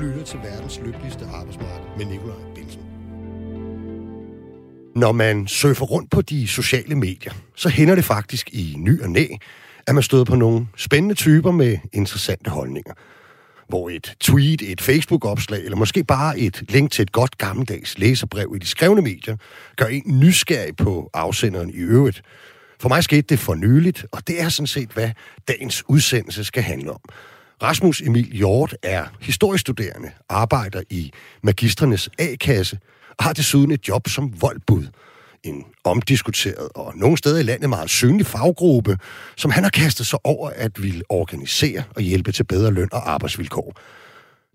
lytter til verdens lykkeligste arbejdsmarked med Nikolaj Bensen. Når man surfer rundt på de sociale medier, så hænder det faktisk i ny og næ, at man støder på nogle spændende typer med interessante holdninger. Hvor et tweet, et Facebook-opslag, eller måske bare et link til et godt gammeldags læserbrev i de skrevne medier, gør en nysgerrig på afsenderen i øvrigt. For mig skete det for nyligt, og det er sådan set, hvad dagens udsendelse skal handle om. Rasmus Emil Hjort er historiestuderende, arbejder i Magisternes A-kasse og har desuden et job som voldbud. En omdiskuteret og nogle steder i landet meget synlig faggruppe, som han har kastet sig over at ville organisere og hjælpe til bedre løn og arbejdsvilkår.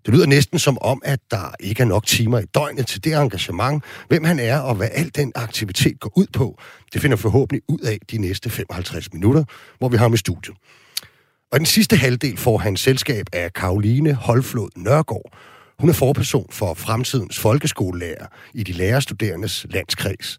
Det lyder næsten som om, at der ikke er nok timer i døgnet til det engagement, hvem han er og hvad al den aktivitet går ud på. Det finder forhåbentlig ud af de næste 55 minutter, hvor vi har med studiet. Og den sidste halvdel får han selskab af Karoline Holflod Nørgaard. Hun er forperson for fremtidens folkeskolelærer i de lærerstuderendes landskreds.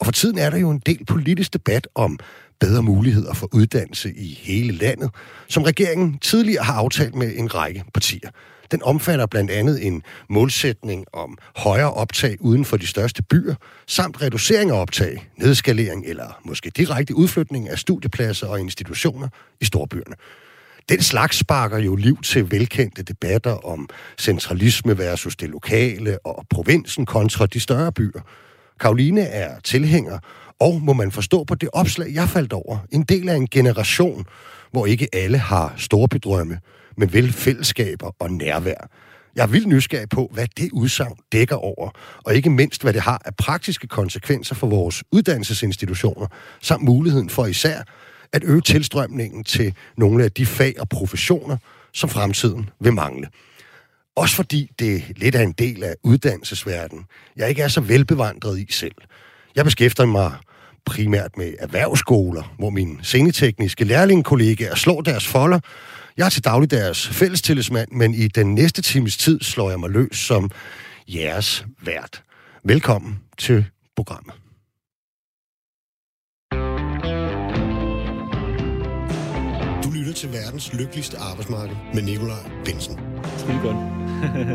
Og for tiden er der jo en del politisk debat om bedre muligheder for uddannelse i hele landet, som regeringen tidligere har aftalt med en række partier. Den omfatter blandt andet en målsætning om højere optag uden for de største byer, samt reducering af optag, nedskalering eller måske direkte udflytning af studiepladser og institutioner i storbyerne. Den slags sparker jo liv til velkendte debatter om centralisme versus det lokale og provinsen kontra de større byer. Karoline er tilhænger, og må man forstå på det opslag, jeg faldt over, en del af en generation, hvor ikke alle har store bedrømme, men vel fællesskaber og nærvær. Jeg er vildt nysgerrig på, hvad det udsagn dækker over, og ikke mindst, hvad det har af praktiske konsekvenser for vores uddannelsesinstitutioner, samt muligheden for især at øge tilstrømningen til nogle af de fag og professioner, som fremtiden vil mangle. Også fordi det lidt er en del af uddannelsesverdenen, jeg ikke er så velbevandret i selv. Jeg beskæftiger mig primært med erhvervsskoler, hvor mine scenetekniske lærlingekollegaer slår deres folder. Jeg er til daglig deres fællestillidsmand, men i den næste times tid slår jeg mig løs som jeres vært. Velkommen til programmet. Til verdens lykkeligste arbejdsmarked med Nikolaj Bensen. Skide godt.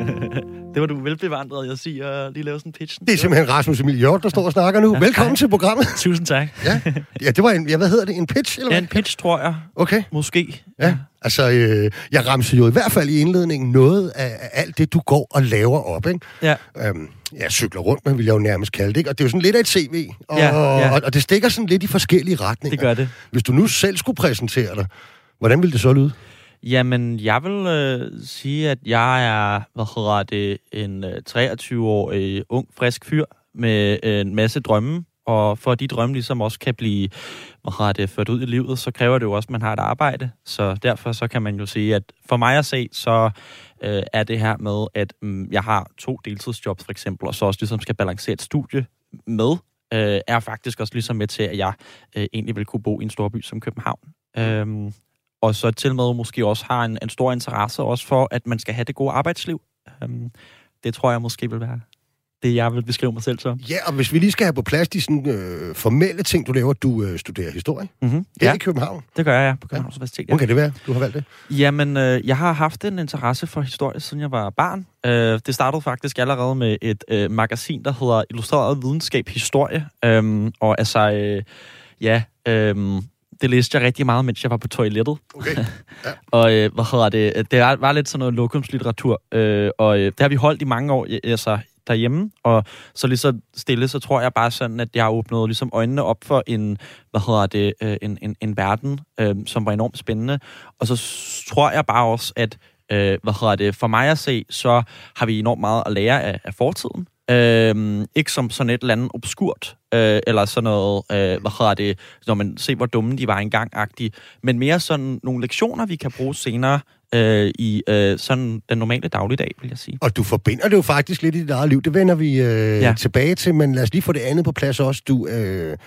det var du velbevandret, jeg siger, lige lave sådan en pitch. Det er simpelthen Rasmus Emil Hjort, der står og snakker nu. Velkommen til programmet. Tusind tak. Ja, ja det var en, ja, hvad hedder det, en pitch? Eller Ja, hvad? en pitch, tror jeg. Okay, Måske. ja. Altså, øh, jeg ramser jo i hvert fald i indledningen noget af, af alt det, du går og laver op, ikke? Ja. Øhm, jeg cykler rundt, men vil jeg jo nærmest kalde det, ikke? Og det er jo sådan lidt af et CV, og, Ja, ja. og, og det stikker sådan lidt i forskellige retninger. Det gør det. Hvis du nu selv skulle præsentere dig, hvordan ville det så lyde? Jamen, jeg vil øh, sige, at jeg er, hvad hedder det, en øh, 23-årig ung, frisk fyr med øh, en masse drømme. Og for at de drømme ligesom også kan blive hvad hedder det, ført ud i livet, så kræver det jo også, at man har et arbejde. Så derfor så kan man jo sige, at for mig at se, så øh, er det her med, at øh, jeg har to deltidsjobs for eksempel, og så også ligesom skal balancere et studie med, øh, er faktisk også ligesom med til, at jeg øh, egentlig vil kunne bo i en stor by som København. Øhm, og så til med måske også har en, en stor interesse også for, at man skal have det gode arbejdsliv. Øhm, det tror jeg måske vil være det, jeg vil beskrive mig selv som. Ja, og hvis vi lige skal have på plads de sådan, øh, formelle ting, du laver, du øh, studerer historie. Mm-hmm. Det er Ja, i København. det gør jeg på Københavns Universitet. Ja. Hvordan kan det være, du har valgt det? Jamen, øh, jeg har haft en interesse for historie, siden jeg var barn. Øh, det startede faktisk allerede med et øh, magasin, der hedder Illustreret Videnskab Historie. Øhm, og altså, øh, ja, øh, det læste jeg rigtig meget, mens jeg var på toilettet. Okay. Og øh, hvad hedder det? Det var, var lidt sådan noget lokumslitteratur, øh, og øh, det har vi holdt i mange år, altså derhjemme, og så lige så stille, så tror jeg bare sådan, at jeg har åbnet ligesom øjnene op for en, hvad hedder det, øh, en, en, en verden, øh, som var enormt spændende. Og så tror jeg bare også, at, øh, hvad hedder det, for mig at se, så har vi enormt meget at lære af, af fortiden. Øh, ikke som sådan et eller andet obskurt, øh, eller sådan noget, øh, hvad hedder det, når man ser, hvor dumme de var engang-agtige, men mere sådan nogle lektioner, vi kan bruge senere øh, i øh, sådan den normale dagligdag, vil jeg sige. Og du forbinder det jo faktisk lidt i dit eget liv. Det vender vi øh. Ja. tilbage til, men lad os lige få det andet på plads også. Du øh,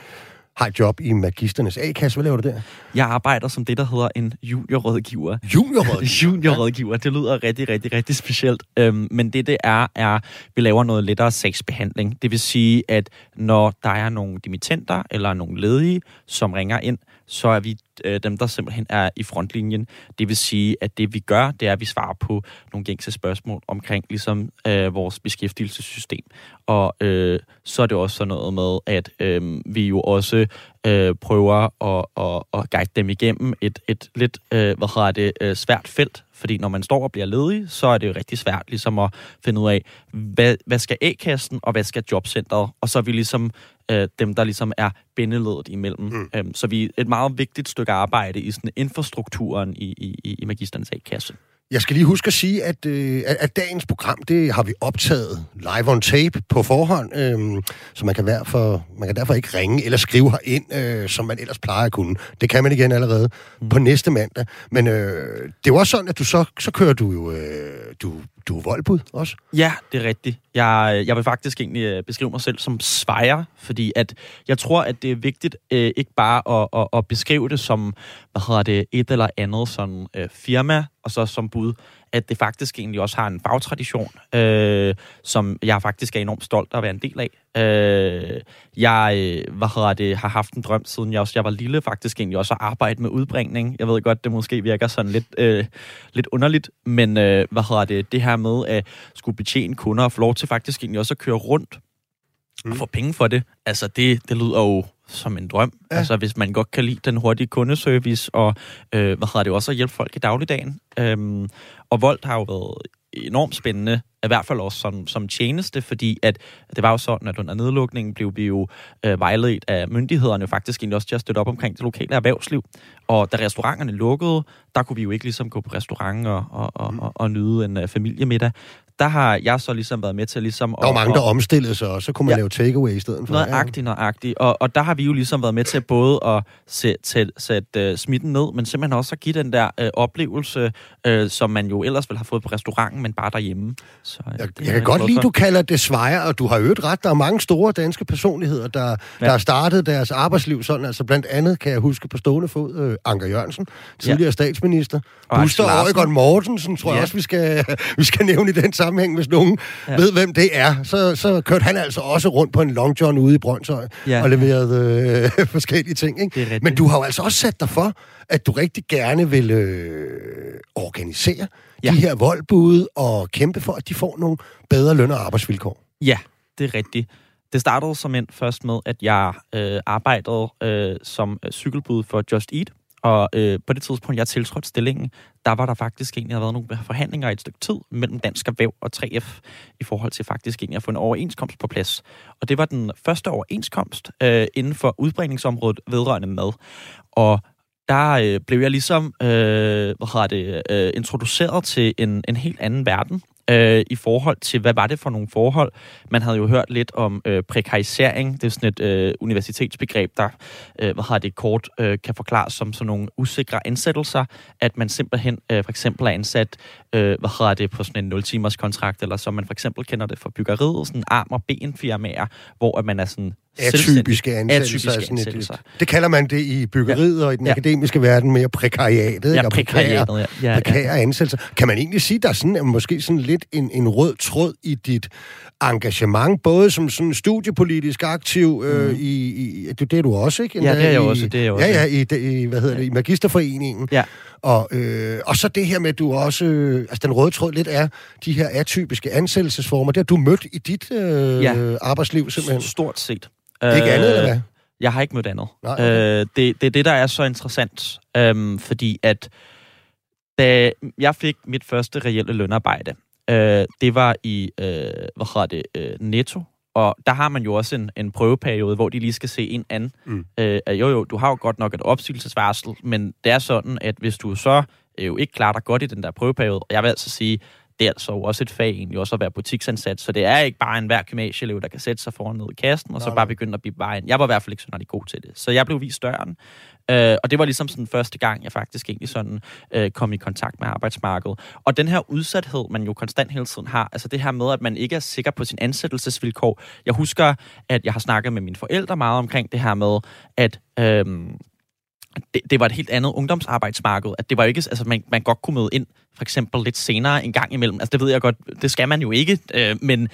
har et job i Magisternes A-kasse. Hvad laver du der? Jeg arbejder som det, der hedder en juniorrådgiver. Juniorrådgiver. Juniorrådgiver, det lyder rigtig, rigtig, rigtig specielt. Øhm, men det, det er, er, vi laver noget lettere sagsbehandling. Det vil sige, at når der er nogle dimittenter eller nogle ledige, som ringer ind, så er vi øh, dem, der simpelthen er i frontlinjen. Det vil sige, at det vi gør, det er, at vi svarer på nogle gængse spørgsmål omkring ligesom øh, vores beskæftigelsessystem. Og øh, så er det også sådan noget med, at øh, vi jo også øh, prøver at, at, at guide dem igennem et, et lidt øh, hvad hedder det, øh, svært felt, fordi når man står og bliver ledig, så er det jo rigtig svært ligesom at finde ud af, hvad, hvad skal A-kassen, og hvad skal jobcentret? Og så er vi ligesom øh, dem, der ligesom er bindeledet imellem. Mm. Øhm, så vi er et meget vigtigt stykke arbejde i sådan infrastrukturen i, i, i Magisternes A-kasse. Jeg skal lige huske at sige, at, øh, at dagens program, det har vi optaget live on tape på forhånd, øh, så man kan, derfor, man kan derfor ikke ringe eller skrive herind, øh, som man ellers plejer at kunne. Det kan man igen allerede mm. på næste mandag. Men øh, det er jo også sådan, at du så, så kører du jo øh, du, du er voldbud også. Ja, det er rigtigt. Jeg, jeg vil faktisk egentlig øh, beskrive mig selv som svejer, fordi at jeg tror, at det er vigtigt øh, ikke bare at, at, at beskrive det som, hvad hedder det, et eller andet sådan øh, firma, og så som bud, at det faktisk egentlig også har en fagtradition, øh, som jeg faktisk er enormt stolt af at være en del af. Øh, jeg øh, hvad hedder det, har haft en drøm, siden jeg, også, jeg var lille, faktisk egentlig også at arbejde med udbringning. Jeg ved godt, det måske virker sådan lidt, øh, lidt underligt, men øh, hvad hedder det, det her med at skulle betjene kunder og få lov til faktisk egentlig også at køre rundt mm. og få penge for det, altså det, det lyder jo som en drøm. Ja. Altså hvis man godt kan lide den hurtige kundeservice, og øh, hvad hedder det også at hjælpe folk i dagligdagen. Øhm, og Volt har jo været enormt spændende, i hvert fald også som, som tjeneste, fordi at det var jo sådan, at under nedlukningen blev vi jo øh, vejledt af myndighederne faktisk egentlig også til at støtte op omkring det lokale erhvervsliv. Og da restauranterne lukkede, der kunne vi jo ikke ligesom gå på restaurant og, og, og, og, og nyde en uh, familiemiddag der har jeg så ligesom været med til ligesom... Der var mange, der omstillede sig, og så kunne man ja, lave takeaway i stedet for. Nøjagtigt, nøjagtigt. Og, og der har vi jo ligesom været med til både at sætte, sætte uh, smitten ned, men simpelthen også at give den der uh, oplevelse, uh, som man jo ellers ville have fået på restauranten, men bare derhjemme. Så, uh, jeg, jeg kan godt lide, du kalder det svejer, og du har øvet ret. Der er mange store danske personligheder, der, ja. der har startet deres arbejdsliv sådan. Altså blandt andet kan jeg huske på stående fod uh, Anker Jørgensen, tidligere ja. statsminister. Buster Øjegård Mortensen, tror jeg ja. også, vi skal, vi skal nævne i den sammenhæng, hvis nogen ja. ved, hvem det er, så, så kørte han altså også rundt på en long john ude i Brøndshøj ja. og leverede øh, forskellige ting. Ikke? Men du har jo altså også sat dig for, at du rigtig gerne vil øh, organisere ja. de her voldbud og kæmpe for, at de får nogle bedre løn- og arbejdsvilkår. Ja, det er rigtigt. Det startede som en først med, at jeg øh, arbejdede øh, som cykelbud for Just Eat, og øh, på det tidspunkt, jeg tiltrådte stillingen, der var der faktisk egentlig været nogle forhandlinger i et stykke tid mellem Dansk Erhverv og 3F i forhold til faktisk egentlig at få en overenskomst på plads. Og det var den første overenskomst øh, inden for udbredningsområdet vedrørende mad. Og der øh, blev jeg ligesom øh, hvad hedder det, øh, introduceret til en, en helt anden verden, øh, i forhold til, hvad var det for nogle forhold? Man havde jo hørt lidt om øh, prekarisering. Det er sådan et øh, universitetsbegreb, der øh, hvad har det kort øh, kan forklares som sådan nogle usikre ansættelser, at man simpelthen øh, for eksempel er ansat øh, hvad hedder det, på sådan en 0-timers kontrakt, eller som man for eksempel kender det fra byggeriet, sådan arm- og benfirmaer, hvor at man er sådan atypiske ansættelser. Atypiske ansættelser. Det, det kalder man det i byggeriet ja. og i den ja. akademiske verden mere prekariatet. Ja, prekariatet, ja. ja, prekære ja. ansættelser. Kan man egentlig sige, der er sådan, måske sådan lidt en, en rød tråd i dit engagement, både som sådan studiepolitisk aktiv øh, mm. i, i, det, det er du også, ikke? ja, det er jeg også. Det er jeg også. Ja, ja, i, i, hvad hedder det, i Magisterforeningen. Ja. Og, øh, og så det her med, at du også, øh, altså den røde tråd lidt er de her atypiske ansættelsesformer, det har du mødt i dit øh, ja. arbejdsliv simpelthen. Stort set. Ikke andet, eller hvad? Jeg har ikke mødt andet. Nej, okay. øh, det, det er det, der er så interessant, øh, fordi at da jeg fik mit første reelle lønarbejde, øh, det var i, øh, hvad hedder det, øh, Netto, og der har man jo også en, en prøveperiode, hvor de lige skal se en anden. Mm. Øh, jo, jo, du har jo godt nok et opsigelsesvarsel, men det er sådan, at hvis du så øh, jo ikke klarer dig godt i den der prøveperiode, og jeg vil altså sige, det er altså også et fag egentlig også at være butiksansat, så det er ikke bare en hver gymnasieelev, der kan sætte sig foran ned i kassen, og så bare begynde at blive vejen. Jeg var i hvert fald ikke sådan god til det. Så jeg blev vist døren, øh, og det var ligesom sådan første gang, jeg faktisk egentlig sådan øh, kom i kontakt med arbejdsmarkedet. Og den her udsathed, man jo konstant hele tiden har, altså det her med, at man ikke er sikker på sin ansættelsesvilkår. Jeg husker, at jeg har snakket med mine forældre meget omkring det her med, at... Øh, det, det var et helt andet ungdomsarbejdsmarked. At det var ikke, altså man, man godt kunne møde ind for eksempel lidt senere en gang imellem. Altså det ved jeg godt, det skal man jo ikke, øh, men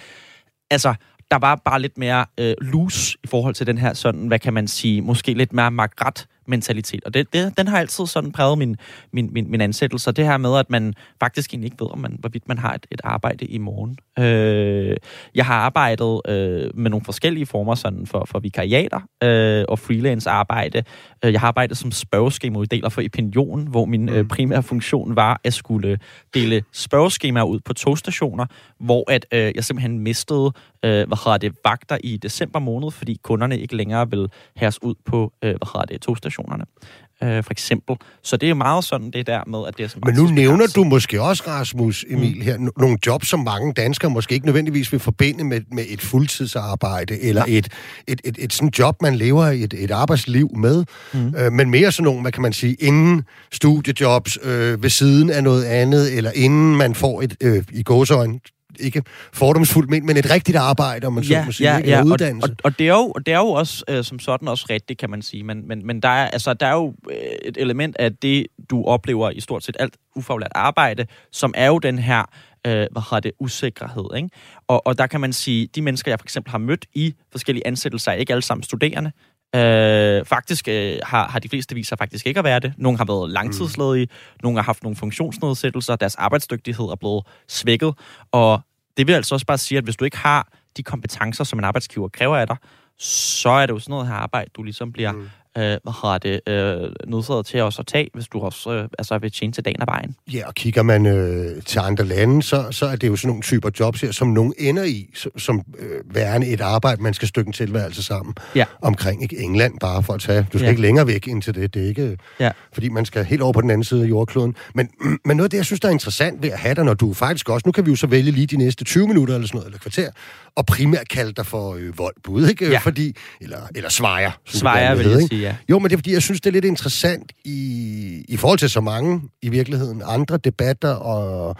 altså der var bare lidt mere øh, loose i forhold til den her sådan, hvad kan man sige, måske lidt mere magret mentalitet. Og det, det, den har altid sådan præget min, min, min, min ansættelse. Det her med, at man faktisk egentlig ikke ved, om man, hvorvidt man har et, et arbejde i morgen. Øh, jeg har arbejdet øh, med nogle forskellige former sådan for, for vikariater øh, og freelance arbejde. Øh, jeg har arbejdet som spørgeskemauddeler for Opinion, hvor min øh, mm. primære funktion var at skulle dele spørgeskemaer ud på togstationer, hvor at øh, jeg simpelthen mistede øh, hvad hedder det, vagter i december måned, fordi kunderne ikke længere vil have os ud på øh, hvad hedder det, togstationerne øh, for eksempel. Så det er meget sådan det der med, at det er Men nu nævner du måske også, Rasmus Emil, mm. her, nogle jobs, som mange danskere måske ikke nødvendigvis vil forbinde med, med et fuldtidsarbejde, eller ja. et, et, et, et sådan job, man lever et, et arbejdsliv med, mm. øh, men mere sådan nogle, hvad kan man sige, inden studiejobs, øh, ved siden af noget andet, eller inden man får et, øh, i gåsøjne, ikke fordomsfuldt men, men et rigtigt arbejde, om man ja, så må sige, ja, ikke? Ja, uddannelse. Og, og, og det, er jo, det er jo også øh, som sådan også rigtigt, kan man sige, men, men, men der, er, altså, der er jo øh, et element af det, du oplever i stort set alt ufaglært arbejde, som er jo den her øh, hvad har det, usikkerhed. Ikke? Og, og der kan man sige, de mennesker, jeg for eksempel har mødt i forskellige ansættelser, er ikke alle sammen studerende. Øh, faktisk øh, har, har de fleste viser faktisk ikke at være det. Nogle har været langtidsledige, mm. nogle har haft nogle funktionsnedsættelser, deres arbejdsdygtighed er blevet svækket, og det vil altså også bare sige, at hvis du ikke har de kompetencer, som en arbejdsgiver kræver af dig, så er det jo sådan noget her arbejde, du ligesom bliver mm øh, hvad har det, øh, nødsaget til os at tage, hvis du også øh, altså vil tjene til dagen af vejen. Ja, og kigger man øh, til andre lande, så, så er det jo sådan nogle typer jobs her, som nogen ender i, som, som øh, værende et arbejde, man skal stykke en tilværelse sammen ja. omkring. Ikke England bare for at tage. Du skal ja. ikke længere væk ind til det. Det er ikke, ja. fordi man skal helt over på den anden side af jordkloden. Men, men noget af det, jeg synes, der er interessant ved at have dig, når du faktisk også, nu kan vi jo så vælge lige de næste 20 minutter eller sådan noget, eller kvarter, og primært kalde dig for øh, voldbud, ikke? Ja. Fordi, eller, eller svejer. Svejer, vil jeg sige, ja. Jo, men det er fordi, jeg synes, det er lidt interessant i, i forhold til så mange, i virkeligheden, andre debatter og,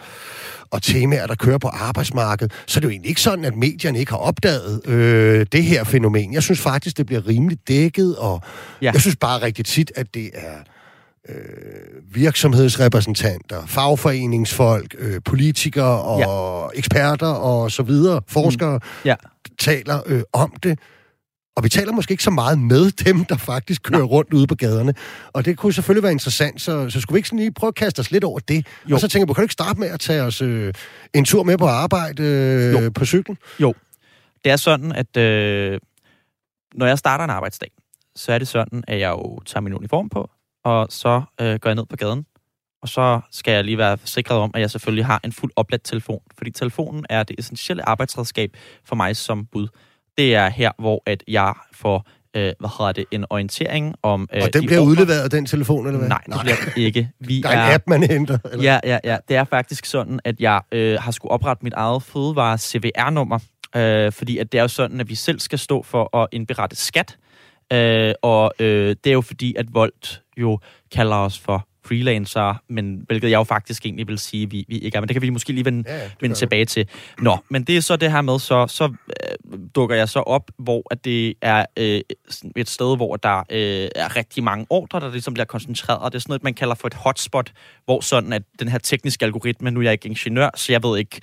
og temaer, der kører på arbejdsmarkedet, så er det jo egentlig ikke sådan, at medierne ikke har opdaget øh, det her fænomen. Jeg synes faktisk, det bliver rimeligt dækket, og ja. jeg synes bare rigtig tit, at det er øh, virksomhedsrepræsentanter, fagforeningsfolk, øh, politikere og ja. eksperter og så videre, forskere, mm. ja. taler øh, om det. Og vi taler måske ikke så meget med dem, der faktisk kører Nej. rundt ude på gaderne. Og det kunne selvfølgelig være interessant, så, så skulle vi ikke sådan lige prøve at kaste os lidt over det? Jo. Og så tænker jeg, kan du ikke starte med at tage os øh, en tur med på arbejde øh, på cyklen? Jo. Det er sådan, at øh, når jeg starter en arbejdsdag, så er det sådan, at jeg jo tager min uniform på, og så øh, går jeg ned på gaden, og så skal jeg lige være sikret om, at jeg selvfølgelig har en fuld opladt telefon, fordi telefonen er det essentielle arbejdsredskab for mig som bud. Det er her, hvor at jeg får øh, hvad hedder det, en orientering om... Øh, og den bliver ordre. udleveret, den telefon, eller hvad? Nej, det bliver den ikke. Vi der er en app, man henter? Eller? Ja, ja, ja. Det er faktisk sådan, at jeg øh, har skulle oprette mit eget fødevare CVR-nummer, øh, fordi at det er jo sådan, at vi selv skal stå for at indberette skat, øh, og øh, det er jo fordi, at Volt jo kalder os for freelancer, men hvilket jeg jo faktisk egentlig vil sige, vi, vi ikke er. Men det kan vi måske lige vende, ja, vende tilbage til. Nå, men det er så det her med, så, så øh, dukker jeg så op, hvor at det er øh, et sted, hvor der øh, er rigtig mange ordre, der ligesom bliver koncentreret. Det er sådan noget, man kalder for et hotspot, hvor sådan at den her tekniske algoritme, nu er jeg ikke ingeniør, så jeg ved ikke,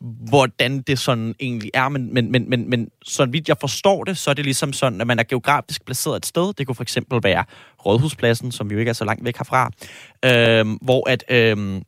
hvordan det sådan egentlig er, men, men, men, men, men så vidt jeg forstår det, så er det ligesom sådan, at man er geografisk placeret et sted. Det kunne for eksempel være Rådhuspladsen, som vi jo ikke er så langt væk herfra, øh, hvor at, øh,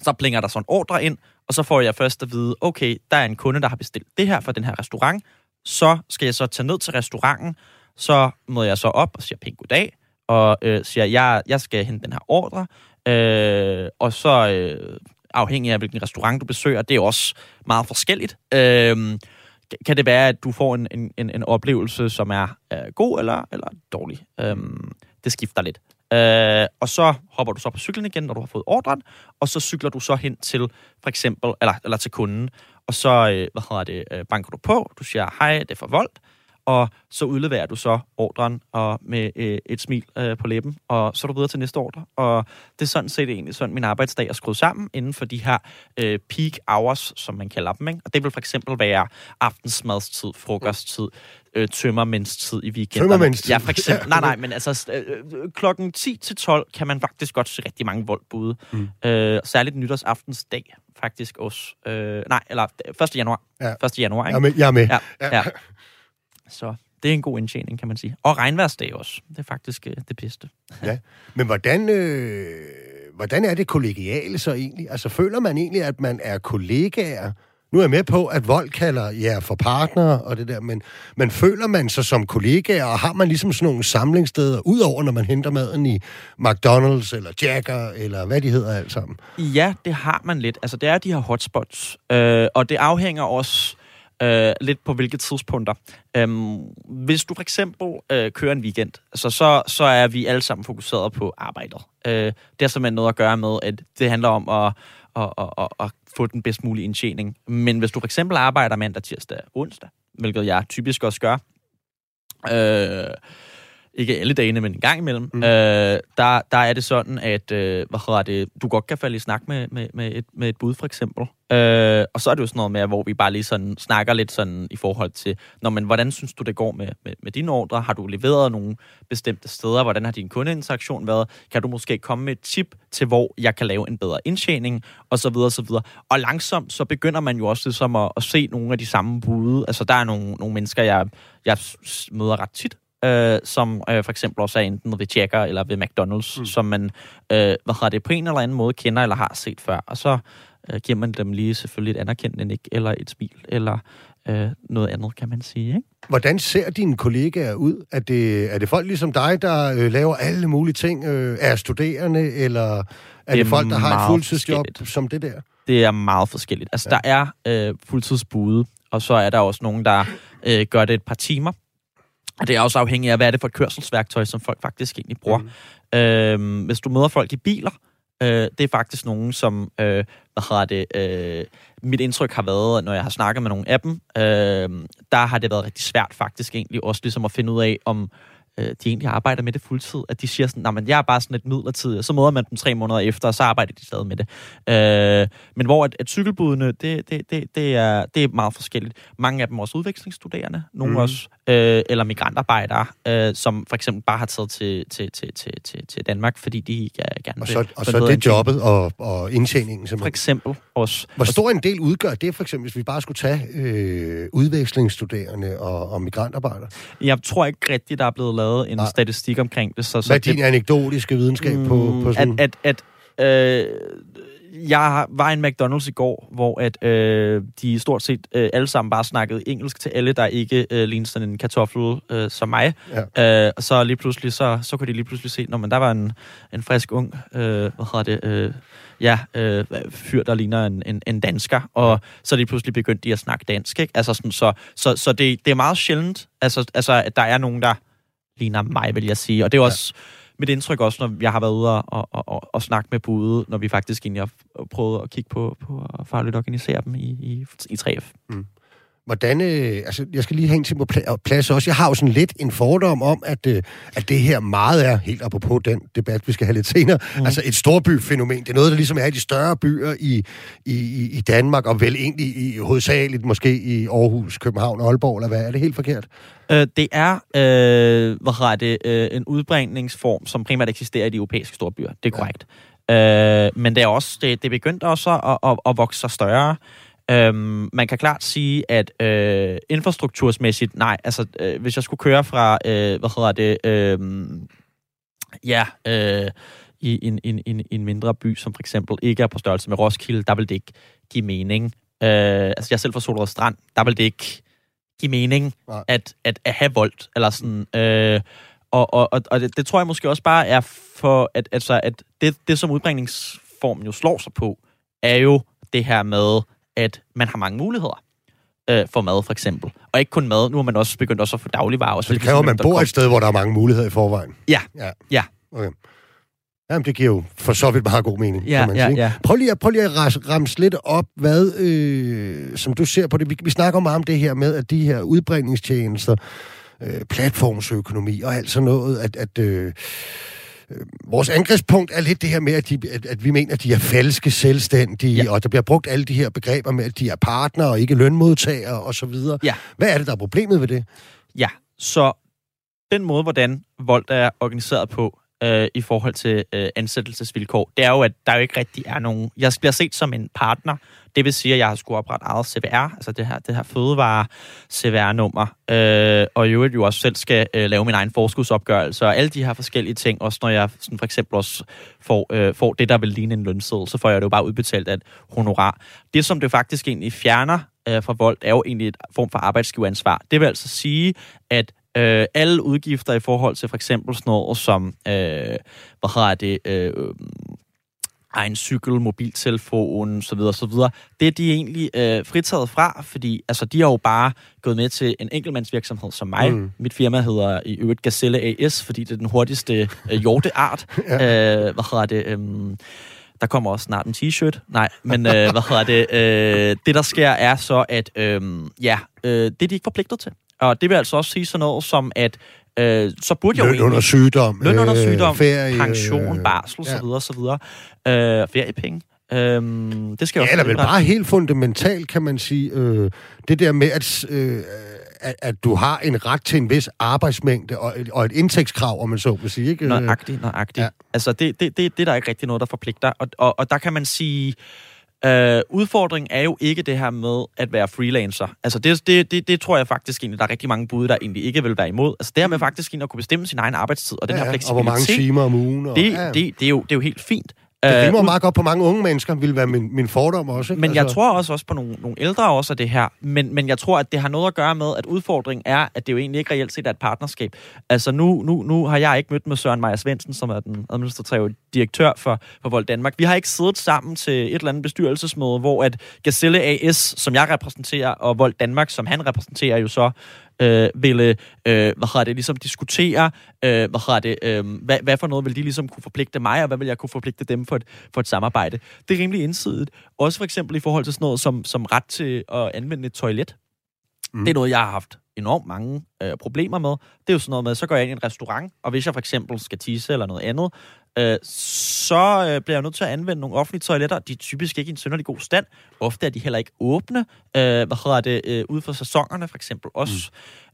så plinger der sådan en ordre ind, og så får jeg først at vide, okay, der er en kunde, der har bestilt det her fra den her restaurant, så skal jeg så tage ned til restauranten, så møder jeg så op og siger pænt goddag, og øh, siger, jeg, jeg skal hente den her ordre, øh, og så øh, afhængig af, hvilken restaurant du besøger. Det er også meget forskelligt. Øh, kan det være, at du får en, en, en oplevelse, som er øh, god eller, eller dårlig? Øh, det skifter lidt. Øh, og så hopper du så på cyklen igen, når du har fået ordren, og så cykler du så hen til for eksempel, eller, eller til kunden, og så, øh, hvad hedder det, øh, banker du på, du siger, hej, det er for voldt, og så udleverer du så ordren og med øh, et smil øh, på læben, og så er du videre til næste ordre. Og det er sådan set egentlig sådan, min arbejdsdag er skruet sammen inden for de her øh, peak hours, som man kalder dem. Ikke? Og det vil for eksempel være aftensmadstid, frokosttid, øh, tømmermændstid i weekenden. Tømmermændstid? Ja, for eksempel. Nej, nej, men altså øh, klokken 10 til 12 kan man faktisk godt se rigtig mange voldbude. Mm. Øh, særligt nytårsaftensdag faktisk også. Øh, nej, eller 1. januar. Ja. 1. januar, ikke? Jeg er med. Jeg er med. Ja, ja. Så det er en god indtjening, kan man sige. Og regnværsdag også. Det er faktisk øh, det bedste. Ja, men hvordan, øh, hvordan er det kollegiale så egentlig? Altså føler man egentlig, at man er kollegaer? Nu er jeg med på, at vold kalder jer for partnere og det der, men, men føler man sig som kollegaer, og har man ligesom sådan nogle samlingssteder, udover når man henter maden i McDonald's eller Jacker, eller hvad de hedder alt sammen? Ja, det har man lidt. Altså, det er de her hotspots, øh, og det afhænger også øh, lidt på hvilke tidspunkter. Øhm, hvis du for eksempel øh, kører en weekend, altså, så, så er vi alle sammen fokuseret på arbejdet. Øh, det har simpelthen noget at gøre med, at det handler om at, at, at, at, at få den bedst mulige indtjening. Men hvis du for eksempel arbejder mandag, tirsdag, onsdag, hvilket jeg typisk også gør, øh, ikke alle dagene, men en gang imellem, mm. øh, der, der er det sådan, at øh, hvad hedder det, du godt kan falde i snak med, med, med, et, med et bud, for eksempel. Øh, og så er det jo sådan noget med, hvor vi bare lige sådan snakker lidt sådan i forhold til, når men hvordan synes du, det går med, med, med dine ordre? Har du leveret nogle bestemte steder? Hvordan har din kundeinteraktion været? Kan du måske komme med et tip til, hvor jeg kan lave en bedre indtjening? Og så videre, og så videre. Og langsomt, så begynder man jo også ligesom at, at se nogle af de samme bude. Altså, der er nogle, nogle mennesker, jeg, jeg møder ret tit, øh, som øh, for eksempel også er enten ved Jacker eller ved McDonald's, mm. som man øh, hvad har det, på en eller anden måde kender eller har set før. Og så øh, giver man dem lige selvfølgelig et anerkendende nik, eller et smil, eller øh, noget andet, kan man sige. Ikke? Hvordan ser dine kollegaer ud? Er det, er det folk ligesom dig, der øh, laver alle mulige ting? Øh, er studerende, eller er det, det folk, der har et fuldtidsjob som det der? Det er meget forskelligt. Altså, ja. der er øh, fuldtidsbude, og så er der også nogen, der øh, gør det et par timer, og det er også afhængigt af, hvad er det for et kørselsværktøj, som folk faktisk egentlig bruger. Mm. Øhm, hvis du møder folk i biler, øh, det er faktisk nogen, som, øh, hvad hedder det, øh, mit indtryk har været, når jeg har snakket med nogle af dem, øh, der har det været rigtig svært faktisk egentlig også ligesom at finde ud af, om øh, de egentlig arbejder med det fuldtid, at de siger sådan, men jeg er bare sådan et midlertidigt, og så møder man dem tre måneder efter, og så arbejder de stadig med det. Øh, men hvor at, at cykelbudene, det, det, det, det, er, det er meget forskelligt. Mange af dem er også udvekslingsstuderende, nogle mm. også, øh, eller migrantarbejdere, øh, som for eksempel bare har taget til, til, til, til, til, til Danmark, fordi de gerne og så, vil. Og så det det jobbet og, og indtjeningen? Simpelthen. For eksempel også. Hvor stor en del udgør det, for eksempel, hvis vi bare skulle tage øh, udvekslingsstuderende og, og migrantarbejdere? Jeg tror ikke rigtigt, der er blevet lavet en Nej. statistik omkring det. Så, så Hvad er din det, anekdotiske videnskab mm, på, på sådan... At, at, at øh, jeg var i en McDonald's i går, hvor at øh, de stort set øh, alle sammen bare snakkede engelsk til alle, der ikke øh, lignede sådan en kartoffel øh, som mig. Ja. Øh, og så lige pludselig, så, så kunne de lige pludselig se, når man der var en, en frisk ung, øh, hvad hedder det, øh, ja, øh, fyr, der ligner en, en, en dansker, og så lige pludselig begyndte de at snakke dansk, ikke? Altså sådan, så, så, så det, det er meget sjældent, altså, altså, at der er nogen, der ligner mig, vil jeg sige. Og det er også ja. mit indtryk også, når jeg har været ude og, og, og, og snakke med bude, når vi faktisk egentlig har prøvet at kigge på, på at farligt organisere dem i, i, i 3F. Mm. Hvordan, øh, altså, jeg skal lige hænge til på plads også. Jeg har jo sådan lidt en fordom om, at, øh, at det her meget er, helt apropos den debat, vi skal have lidt senere, mm. altså et storbyfænomen. Det er noget, der ligesom er i de større byer i, i, i Danmark, og vel egentlig i, hovedsageligt måske i Aarhus, København og Aalborg, eller hvad? Er det helt forkert? Øh, det er øh, hvad har det, øh, en udbringningsform, som primært eksisterer i de europæiske storbyer. Det er korrekt. Ja. Øh, men det er også det, det begyndte også at, at, at vokse sig større. Øhm, man kan klart sige, at øh, infrastruktursmæssigt, nej, altså øh, hvis jeg skulle køre fra, øh, hvad hedder det, øh, ja, øh, i en, en, en, en mindre by, som for eksempel ikke er på størrelse med Roskilde, der vil det ikke give mening. Øh, altså jeg er selv fra Solrød Strand, der vil det ikke give mening at, at, at have vold, eller sådan, øh, og, og, og, og det, det tror jeg måske også bare er for, at, altså, at det, det som udbringningsformen jo slår sig på, er jo det her med, at man har mange muligheder øh, for mad, for eksempel. Og ikke kun mad, nu har man også begyndt også at få dagligvarer. Så det kræver, at man bor et sted, hvor der er mange muligheder i forvejen? Ja, ja. ja. Okay. Jamen, det giver jo for så vidt meget god mening, ja, kan man ja, sige. Ja. Prøv lige at, prøv lige at ramse lidt op, hvad, øh, som du ser på det. Vi, vi snakker meget om det her med, at de her udbringningstjenester, øh, platformsøkonomi og alt sådan noget, at, at øh, Øh, vores angrebspunkt er lidt det her med, at, de, at, at vi mener, at de er falske selvstændige, ja. og der bliver brugt alle de her begreber med, at de er partnere og ikke lønmodtagere osv. Ja. Hvad er det, der er problemet ved det? Ja, så den måde, hvordan Volt er organiseret på, øh, i forhold til øh, ansættelsesvilkår, det er jo, at der jo ikke rigtig er nogen... Jeg bliver set som en partner. Det vil sige, at jeg har skulle oprette eget CVR, altså det her, det her fødevare CVR-nummer, øh, og i øvrigt jo også selv skal øh, lave min egen forskudsopgørelse, og alle de her forskellige ting, også når jeg sådan for eksempel også får, øh, får det, der vil ligne en lønseddel, så får jeg det jo bare udbetalt af et honorar. Det, som det faktisk egentlig fjerner øh, fra Volt, er jo egentlig et form for arbejdsgiveransvar. Det vil altså sige, at øh, alle udgifter i forhold til for eksempel sådan noget som, øh, hvad hedder det, øh, egen cykel, mobiltelefon, så videre, så videre. Det er de egentlig øh, fritaget fra, fordi altså, de har jo bare gået med til en enkeltmandsvirksomhed som mig. Mm. Mit firma hedder i øvrigt Gazelle AS, fordi det er den hurtigste øh, hjorteart. ja. øh, hvad hedder det? Øh, der kommer også snart en t-shirt. Nej, men øh, hvad hedder det? Øh, det, der sker, er så, at øh, ja, øh, det er de ikke forpligtet til. Og det vil altså også sige sådan noget som, at øh, så burde jeg løn jo under sygdom, løn under øh, sygdom, ferie, pension, barsel, ja. så videre, så videre. Øh, feriepenge. Øhm, det skal ja, eller men bare helt fundamentalt, kan man sige, øh, det der med, at, øh, at, at du har en ret til en vis arbejdsmængde og, og et indtægtskrav, om man så vil sige. Ikke? Nøjagtigt, nøjagtigt. Ja. Altså, det, det, det, det er der ikke rigtig noget, der forpligter. Og, og, og der kan man sige, Øh, udfordringen er jo ikke det her med at være freelancer. Altså det, det, det, det tror jeg faktisk egentlig, der er rigtig mange bud, der egentlig ikke vil være imod. Altså det her med faktisk at kunne bestemme sin egen arbejdstid og den ja, her fleksibilitet. Og hvor mange timer om ugen. Og, det, ja. det, det, er jo, det er jo helt fint. Det rimer uh, meget godt på mange unge mennesker, vil være min, min fordom også. Men altså. jeg tror også, også på nogle, nogle ældre også af det her. Men, men jeg tror, at det har noget at gøre med, at udfordringen er, at det jo egentlig ikke reelt set er et partnerskab. Altså nu, nu, nu har jeg ikke mødt med Søren Meyer Svendsen, som er den administrative direktør for, for Vold Danmark. Vi har ikke siddet sammen til et eller andet bestyrelsesmøde, hvor at Gazelle AS, som jeg repræsenterer, og Vold Danmark, som han repræsenterer jo så, øh, ville øh, hvad hedder det, ligesom diskutere, øh, hvad, hedder det, øh, hvad, hvad for noget vil de ligesom kunne forpligte mig, og hvad vil jeg kunne forpligte dem for et, for et samarbejde. Det er rimelig indsidigt. Også for eksempel i forhold til sådan noget som, som ret til at anvende et toilet. Mm. Det er noget, jeg har haft enormt mange øh, problemer med. Det er jo sådan noget med, så går jeg ind i en restaurant, og hvis jeg for eksempel skal tisse eller noget andet, øh, så øh, bliver jeg nødt til at anvende nogle offentlige toiletter. De er typisk ikke i en synderlig god stand. Ofte er de heller ikke åbne. Øh, hvad hedder det? Øh, ude for sæsonerne for eksempel også.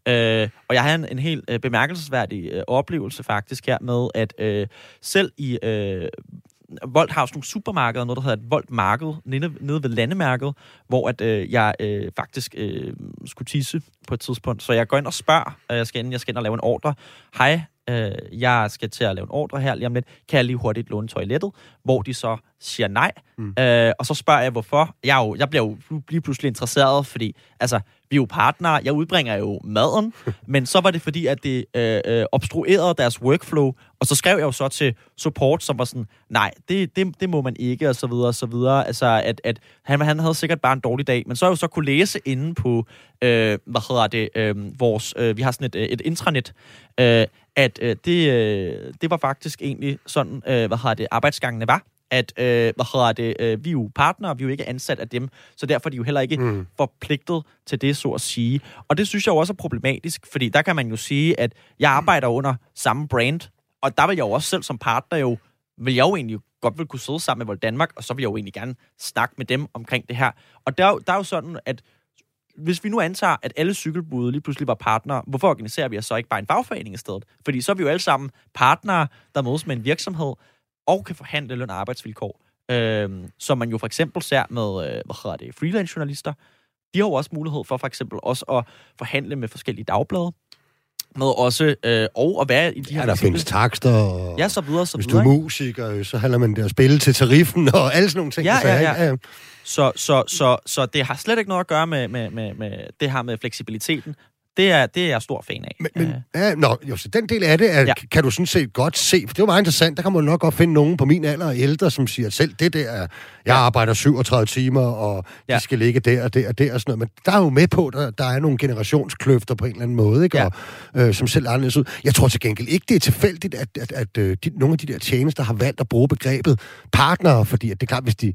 Mm. Øh, og jeg har en, en helt øh, bemærkelsesværdig øh, oplevelse faktisk her med, at øh, selv i øh, Volt har også nogle supermarkeder, noget der hedder et Volt-marked, nede, nede ved landemærket, hvor at, øh, jeg øh, faktisk øh, skulle tisse på et tidspunkt. Så jeg går ind og spørger, øh, jeg, skal ind, jeg skal ind og lave en ordre. Hej, øh, jeg skal til at lave en ordre her lige om lidt. Kan jeg lige hurtigt låne toilettet? Hvor de så siger nej. Mm. Øh, og så spørger jeg, hvorfor. Jeg, jo, jeg bliver jo lige pludselig interesseret, fordi altså, vi er jo partnere, jeg udbringer jo maden, men så var det fordi, at det øh, øh, obstruerede deres workflow, og så skrev jeg jo så til support, som var sådan, nej, det, det, det må man ikke, og så videre, og så videre. Altså, at, at han, han havde sikkert bare en dårlig dag, men så jeg jo så kunne læse inde på, øh, hvad hedder det, øh, vores, øh, vi har sådan et, øh, et intranet, øh, at øh, det, øh, det var faktisk egentlig sådan, øh, hvad hedder det, arbejdsgangene var, at øh, hvad hedder det, øh, vi er jo partnere, vi er jo ikke ansat af dem, så derfor er de jo heller ikke mm. forpligtet til det, så at sige. Og det synes jeg jo også er problematisk, fordi der kan man jo sige, at jeg arbejder under samme brand, og der vil jeg jo også selv som partner jo, vil jeg jo egentlig godt vil kunne sidde sammen med Vold Danmark, og så vil jeg jo egentlig gerne snakke med dem omkring det her. Og der, der er jo sådan, at hvis vi nu antager, at alle cykelbude lige pludselig var partnere, hvorfor organiserer vi os så ikke bare en fagforening i stedet? Fordi så er vi jo alle sammen partnere, der mødes med en virksomhed, og kan forhandle løn og arbejdsvilkår. Øh, som man jo for eksempel ser med, øh, hvad hedder det, freelance-journalister. De har jo også mulighed for for eksempel også at forhandle med forskellige dagblade, med også, øh, og at være i de her... Ja, der findes takster, og ja, så videre, så hvis videre, du er musiker, så handler man der at spille til tariffen, og alle sådan nogle ting. Ja, ja, ja. ja, ja. Så, så, så, så det har slet ikke noget at gøre med, med, med, med det her med fleksibiliteten. Det er, det er jeg stor fan af. Men, men ja, nå, jo, så den del af det er, ja. kan du sådan set godt se, for det var meget interessant, der kan man nok godt finde nogen på min alder og ældre, som siger selv, det der, jeg ja. arbejder 37 timer, og ja. de skal ligge der og der og der og sådan noget. Men der er jo med på, der, der er nogle generationskløfter på en eller anden måde, ikke? Ja. Og, øh, som selv anderledes ud. Jeg tror til gengæld ikke, det er tilfældigt, at, at, at, at øh, de, nogle af de der tjenester har valgt at bruge begrebet partner, fordi at det er klart, hvis de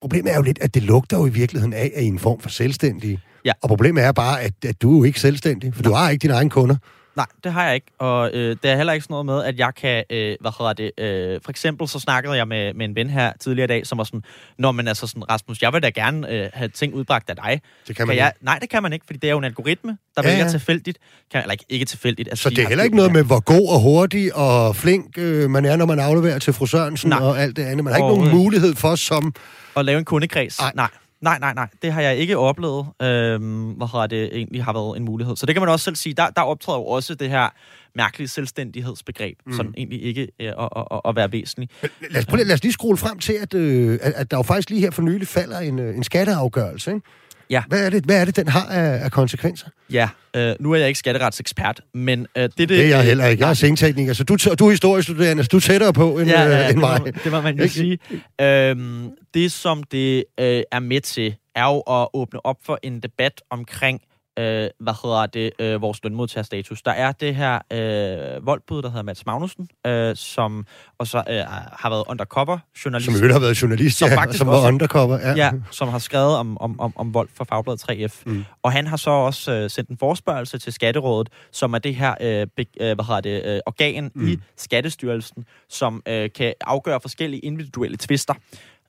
Problemet er jo lidt, at det lugter jo i virkeligheden af, af en form for selvstændig. Ja. Og problemet er bare, at, at du er jo ikke selvstændig, for Nej. du har ikke dine egne kunder. Nej, det har jeg ikke. Og øh, det er heller ikke sådan noget med, at jeg kan... Øh, hvad hedder det? Øh, for eksempel så snakkede jeg med, med en ven her tidligere i dag, som var sådan... Nå, men altså sådan, Rasmus, jeg vil da gerne øh, have ting udbragt af dig. Det kan man jeg, ikke. Nej, det kan man ikke, fordi det er jo en algoritme, der Ja, vælger ja. tilfældigt. Kan, eller ikke, ikke tilfældigt. Altså, Så de det er heller ikke noget med, hvor god og hurtig og flink øh, man er, når man afleverer til fru Sørensen Nej. og alt det andet. Man har ikke nogen mulighed for som... at lave en kundekreds. Nej. Nej. Nej, nej, nej. Det har jeg ikke oplevet, øhm, har det egentlig har været en mulighed. Så det kan man også selv sige. Der, der optræder jo også det her mærkelige selvstændighedsbegreb, mm. som egentlig ikke er at, at, at være væsentlig. Lad os, prøv, lige- lad os lige skrue frem til, at, øh, at, at der jo faktisk lige her for nylig falder en, øh, en skatteafgørelse. Ikke? Ja. Hvad, er det, hvad er det, den har af, af konsekvenser? Ja, øh, nu er jeg ikke skatteretsekspert, men øh, det, det... Det er jeg heller ikke. Jeg er scenetekniker, så du, du er historiestuderende, så du er tættere på end, ja, øh, ja, end det, mig. må, det må man jo Ikke? sige. Øhm, det, som det øh, er med til, er jo at åbne op for en debat omkring, øh, hvad hedder det, øh, vores lønmodtagerstatus. Der er det her øh, voldbud, der hedder Mads Magnussen, øh, som også øh, har været undercover journalist. Som jo har været journalist, Som ja, faktisk som var også- undercover. Ja. Ja, som har skrevet om, om, om, om vold for Fagbladet 3F. Mm. Mm. Og han har så også øh, sendt en forspørgelse til Skatterådet, som er det her øh, be, øh, hvad hedder det, øh, organ mm. i Skattestyrelsen, som øh, kan afgøre forskellige individuelle tvister.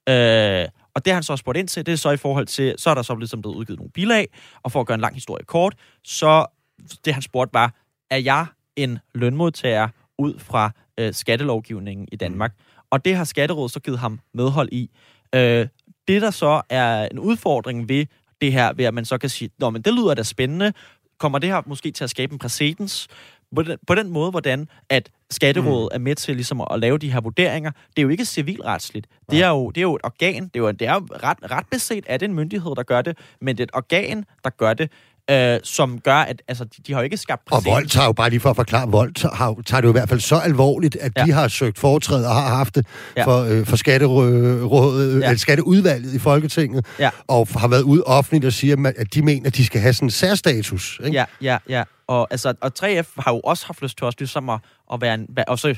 Øh, og det har han så spurgt ind til, det er så i forhold til, så er der så ligesom blevet udgivet nogle bilag, og for at gøre en lang historie kort, så det han spurgte var, er jeg en lønmodtager ud fra øh, skattelovgivningen i Danmark? Og det har Skatterådet så givet ham medhold i. Øh, det, der så er en udfordring ved det her, ved at man så kan sige, Nå, men det lyder da spændende, kommer det her måske til at skabe en præcedens? På den, på den måde, hvordan at Skatterådet mm. er med til ligesom at lave de her vurderinger, det er jo ikke civilretsligt. Det er jo, det er jo et organ, det er jo, det er jo ret, ret beset, at det er en myndighed, der gør det, men det er et organ, der gør det, øh, som gør, at altså, de, de har jo ikke skabt Og præcedens. Volt tager jo bare lige for at forklare, Volt tager, det jo i hvert fald så alvorligt, at ja. De har søgt foretræde og har haft det ja. For, øh, for skatterådet, ja. Ja. skatteudvalget i Folketinget, Ja. og har været ude offentligt og siger, at de mener, at de skal have sådan en særstatus. Ikke? Ja, ja, ja. Og, altså, og 3F har jo også haft lyst til også ligesom at, at være en... Være, også, øh,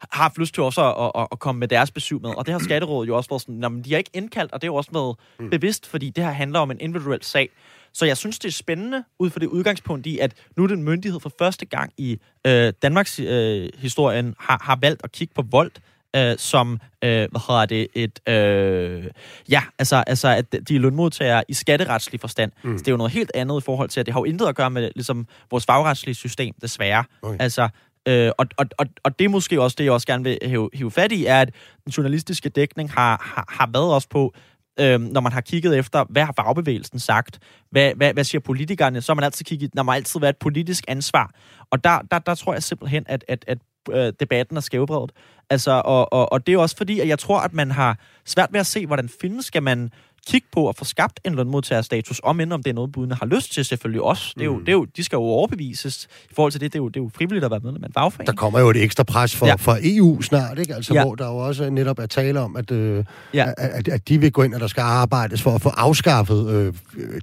har haft lyst til også at, at, at komme med deres besøg med. Og det har Skatterådet jo også været sådan, "Nå, men de har ikke indkaldt, og det er jo også været mm. bevidst, fordi det her handler om en individuel sag. Så jeg synes, det er spændende ud fra det udgangspunkt i, at nu er det en myndighed for første gang i øh, Danmarks øh, historien har, har valgt at kigge på vold øh, som, øh, hvad hedder det, et, øh, ja, altså, altså, at de er lønmodtagere i skatteretslig forstand. Mm. Så det er jo noget helt andet i forhold til, at det har jo intet at gøre med ligesom, vores fagretslige system, desværre. Okay. Altså, øh, og, og, og, og det er måske også det, jeg også gerne vil hive, hive fat i, er, at den journalistiske dækning har, har, har været også på, øh, når man har kigget efter, hvad har fagbevægelsen sagt? Hvad, hvad, hvad siger politikerne? Så har man altid kigget, når man altid været et politisk ansvar. Og der, der, der tror jeg simpelthen, at, at, at øh, debatten er skævbredt. Altså, og, og, og det er også fordi, at jeg tror, at man har svært ved at se, hvordan finden skal man kigge på at få skabt en lønmodtagerstatus, om end om det er noget, budene har lyst til selvfølgelig også. Det er jo, det er jo, de skal jo overbevises i forhold til det. Det er jo, det er jo frivilligt at være medlem af en fagforening. Der kommer jo et ekstra pres for, ja. For EU snart, ikke? Altså. Ja. hvor der jo også netop er tale om, at, øh, Ja. at, at de vil gå ind, og der skal arbejdes for at få afskaffet øh,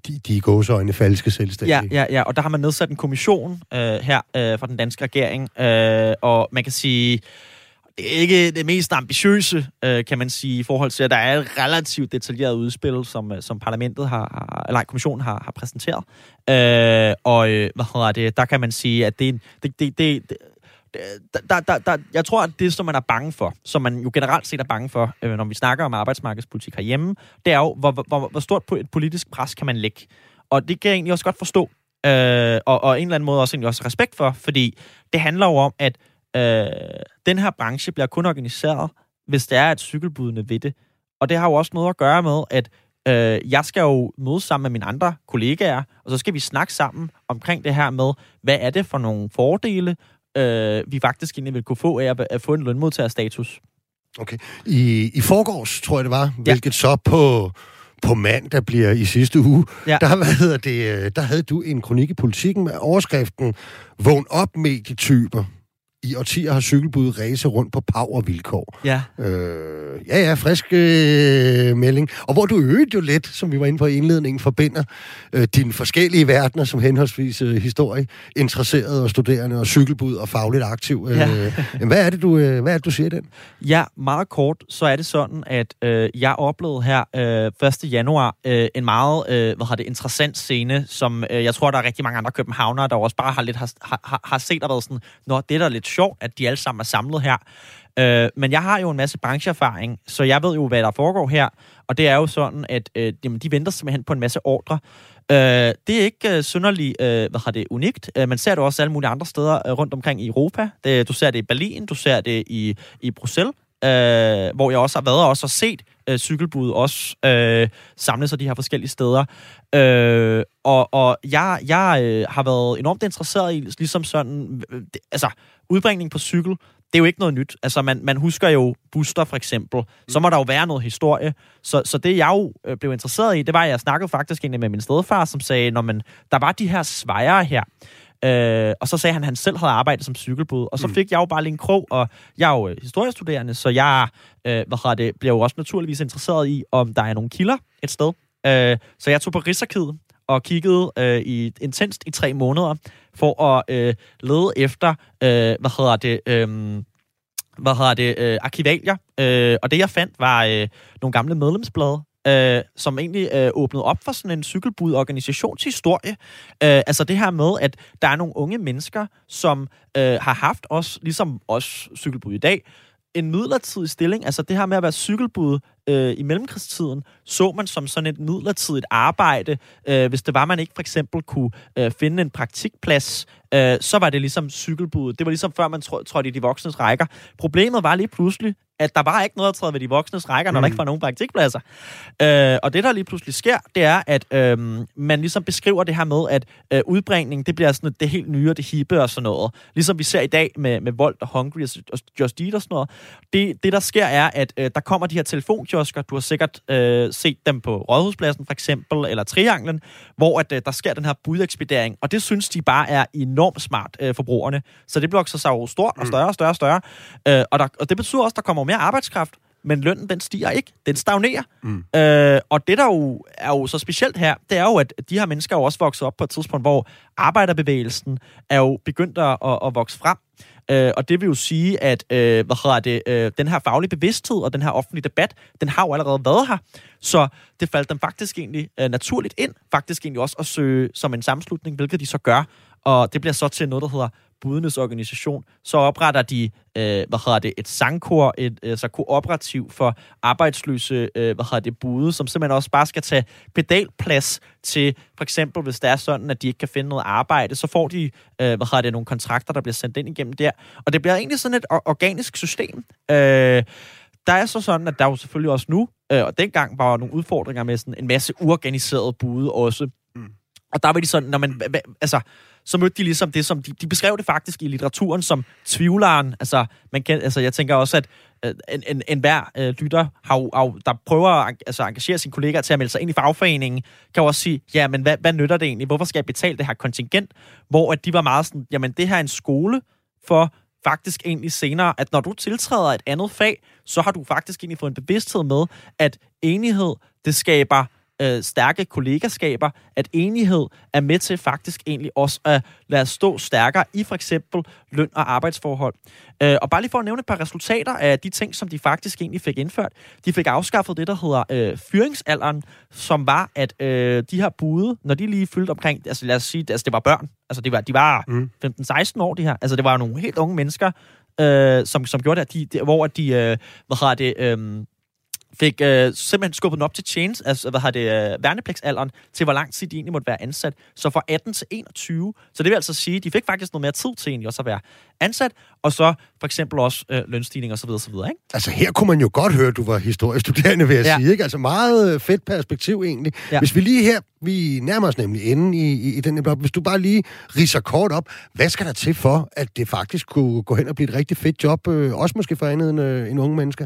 de, de gåseøjne falske selvstændige. Ja, ja, ja, og der har man nedsat en kommission øh, her øh, fra den danske regering, øh, og man kan sige, det er ikke det mest ambitiøse, øh, kan man sige, i forhold til, at der er et relativt detaljeret udspil, som, øh, som parlamentet har, har eller nej, kommissionen har, har præsenteret. Øh, og øh, hvad hedder det, der kan man sige, at det, er en- det, det, det, det der, der, der, jeg tror, at det, som man er bange for, som man jo generelt set er bange for, øh, når vi snakker om arbejdsmarkedspolitik herhjemme, det er jo, hvor, hvor, hvor stort et politisk pres kan man lægge. Og det kan jeg egentlig også godt forstå, øh, og, og en eller anden måde også, egentlig også respekt for, fordi det handler jo om, at øh, den her branche bliver kun organiseret, hvis der er et cykelbudende ved det. Og det har jo også noget at gøre med, at øh, jeg skal jo mødes sammen med mine andre kollegaer, og så skal vi snakke sammen omkring det her med, hvad er det for nogle fordele, øh, vi faktisk egentlig vil kunne få af at, at få en lønmodtagerstatus. Okay. I, I forgårs, tror jeg det var, ja. Hvilket så på, på mandag bliver i sidste uge, Ja. der, hvad hedder det, øh, der havde du en kronik i politikken med overskriften Vågn op medietyper. I årtier har cykelbud ræse rundt på powervilkår. Ja. Øh, ja, ja, frisk øh, melding. Og hvor du øget jo lidt, som vi var inde på i indledningen, forbinder øh, dine forskellige verdener, som henholdsvis øh, historie, interesserede og studerende, og cykelbud og fagligt aktiv. Øh, Ja. jamen, hvad er det, du, øh, hvad er det, du siger den? Ja, meget kort, så er det sådan, at øh, jeg oplevede her øh, 1. januar øh, en meget øh, hvad har det, interessant scene, som øh, jeg tror, der er rigtig mange andre københavnere, der også bare har, lidt, har, har, har set og været sådan, Nå, det er da lidt sjovt, at de alle sammen er samlet her. Øh, men jeg har jo en masse brancheerfaring, så jeg ved jo, hvad der foregår her. Og det er jo sådan, at øh, jamen, de venter simpelthen på en masse ordre. Øh, det er ikke øh, synderligt øh, hvad har det, unikt. Øh, man ser det også alle mulige andre steder øh, rundt omkring i Europa. Det, du ser det i Berlin, du ser det i, i Bruxelles, øh, hvor jeg også har været og også har set øh, cykelbud også øh, samle sig de her forskellige steder. Øh, og, og jeg, jeg øh, har været enormt interesseret i, ligesom sådan, øh, det, altså udbringning på cykel, det er jo ikke noget nyt. Altså, man, man husker jo Buster, for eksempel. Så må der jo være noget historie. Så, så det, jeg jo øh, blev interesseret i, det var, at jeg snakkede faktisk egentlig med min stedfar, som sagde, når man, der var de her svejere her. Øh, og så sagde han, at han selv havde arbejdet som cykelbud. Og så fik jeg jo bare lige en krog, og jeg er jo øh, historiestuderende, så jeg øh, hvad hedder det, bliver jo også naturligvis interesseret i, om der er nogle kilder et sted. Øh, så jeg tog på Rigsarkivet og kiggede øh, i intenst i tre måneder for at øh, lede efter, øh, hvad hedder det, øh, hvad hedder det, øh, arkivalier. Øh, og det, jeg fandt, var øh, nogle gamle medlemsblade, øh, som egentlig øh, åbnede op for sådan en cykelbud-organisationshistorie. Øh, altså det her med, at der er nogle unge mennesker, som øh, har haft også, ligesom os cykelbud i dag, en midlertidig stilling, altså det her med at være cykelbud øh, i mellemkrigstiden, så man som sådan et midlertidigt arbejde. Øh, hvis det var, man ikke for eksempel kunne øh, finde en praktikplads, øh, så var det ligesom cykelbuddet. Det var ligesom før man trådte i de voksnes rækker. Problemet var lige pludselig, at der var ikke noget at træde ved de voksnes rækker, når mm. der ikke var nogen praktikpladser. Øh, og det, der lige pludselig sker, det er, at øh, man ligesom beskriver det her med, at øh, udbringning, det bliver sådan det helt nye og det hippe og sådan noget. Ligesom vi ser i dag med, med Volt og Hungry og, Just Eat og sådan noget. Det, det der sker, er, at øh, der kommer de her telefonkiosker. Du har sikkert øh, set dem på Rådhuspladsen for eksempel, eller Trianglen, hvor at, øh, der sker den her budekspedering. Og det synes de bare er enormt smart, øh, forbrugerne. Så det vokser sig jo stort og større og større og større. Øh, og, der, og det betyder også, at der kommer mere arbejdskraft, men lønnen den stiger ikke. Den stagnerer. Mm. Øh, og det, der jo er jo så specielt her, det er jo, at de her mennesker er jo også vokset op på et tidspunkt, hvor arbejderbevægelsen er jo begyndt at, at, at vokse frem. Øh, og det vil jo sige, at øh, hvad hedder det, øh, den her faglige bevidsthed og den her offentlige debat, den har jo allerede været her. Så det faldt dem faktisk egentlig øh, naturligt ind, faktisk egentlig også at søge som en sammenslutning, hvilket de så gør. Og det bliver så til noget, der hedder budenes organisation. Så opretter de, øh, hvad hedder det, et sangkor, et altså kooperativ for arbejdsløse, øh, hvad hedder det, bude, som simpelthen også bare skal tage pedalplads til, for eksempel hvis det er sådan, at de ikke kan finde noget arbejde, så får de, øh, hvad hedder det, nogle kontrakter, der bliver sendt ind igennem der. Og det bliver egentlig sådan et or- organisk system. Øh, der er så sådan, at der er jo selvfølgelig også nu, øh, og dengang var der nogle udfordringer med sådan en masse uorganiserede bude også. Mm. Og der var de sådan, når man, altså, så mødte de ligesom det, som de, de beskrev det faktisk i litteraturen som tvivleren. Altså, man kan, altså jeg tænker også, at en, en, en hver øh, lytter, har, har, der prøver at altså, engagere sine kollegaer til at melde sig ind i fagforeningen, kan jo også sige, ja, men hvad, hvad nytter det egentlig? Hvorfor skal jeg betale det her kontingent? Hvor at de var meget sådan, jamen det her er en skole for faktisk egentlig senere, at når du tiltræder et andet fag, så har du faktisk egentlig fået en bevidsthed med, at enighed, det skaber øh, stærke kollegaskaber, at enighed er med til faktisk egentlig også at lade os stå stærkere i for eksempel løn- og arbejdsforhold. Øh, og bare lige for at nævne et par resultater af de ting, som de faktisk egentlig fik indført. De fik afskaffet det, der hedder øh, fyringsalderen, som var, at øh, de her bude, når de lige fyldte omkring, altså lad os sige, altså det var børn, altså det var, de var Mm. 15-16 år, de her, altså det var nogle helt unge mennesker, øh, som, som gjorde det, at de, de, hvor at de, øh, hvad har det, øh, fik øh, simpelthen skubbet den op til change, altså hvad har det, øh, værnepligtsalderen, til hvor lang tid de egentlig måtte være ansat. Så fra 18 til 21. Så det vil altså sige, at de fik faktisk noget mere tid til egentlig også at være ansat, og så for eksempel også øh, lønstigning så videre, ikke? Altså her kunne man jo godt høre, at du var historiestuderende, vil jeg ja. Sige. Ikke? Altså meget øh, fedt perspektiv egentlig. Ja. Hvis vi lige her, vi nærmer os nemlig inde i, i, i den her blok. Hvis du bare lige riser kort op, hvad skal der til for, at det faktisk kunne gå hen og blive et rigtig fedt job, øh, også måske for andet end, øh, end unge mennesker?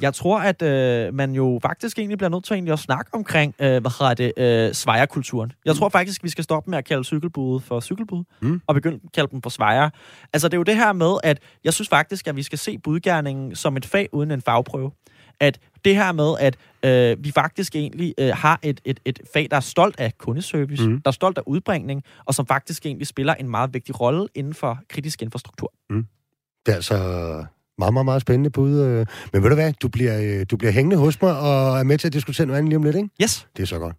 Jeg tror, at øh, man jo faktisk egentlig bliver nødt til egentlig at snakke omkring, øh, hvad hedder det, øh, svejerkulturen. Jeg tror faktisk, vi skal stoppe med at kalde cykelbude for cykelbud, Mm. og begynde at kalde dem for svejer. Altså, det er jo det det her med, at jeg synes faktisk, at vi skal se budgærningen som et fag uden en fagprøve. At det her med, at øh, vi faktisk egentlig øh, har et, et, et fag, der er stolt af kundeservice, mm. der er stolt af udbringning, og som faktisk egentlig spiller en meget vigtig rolle inden for kritisk infrastruktur. Mm. Det er altså meget, meget, meget spændende bud. Øh. Men ved du hvad, du bliver, øh, du bliver hængende hos mig og er med til at diskutere noget andet lige om lidt, ikke? Yes. Det er så godt.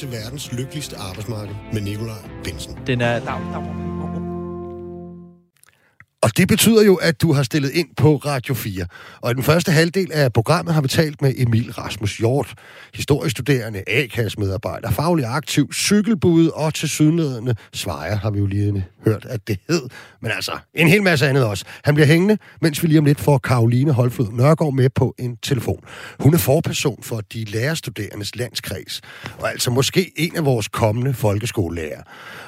Til verdens lykkeligste arbejdsmarked med Nikolaj Bensen. Den er... Der, der, og det betyder jo, at du har stillet ind på Radio 4. Og i den første halvdel af programmet har vi talt med Emil Rasmus Hjort, historiestuderende, A-kassemedarbejder, faglig aktiv, cykelbud og til sydnødende svejer, har vi jo lige hørt, at det hed. Men altså, en hel masse andet også. Han bliver hængende, mens vi lige om lidt får Karoline Holflod Nørgaard med på en telefon. Hun er forperson for de lærerstuderendes landskreds, og altså måske en af vores kommende folkeskolelærer.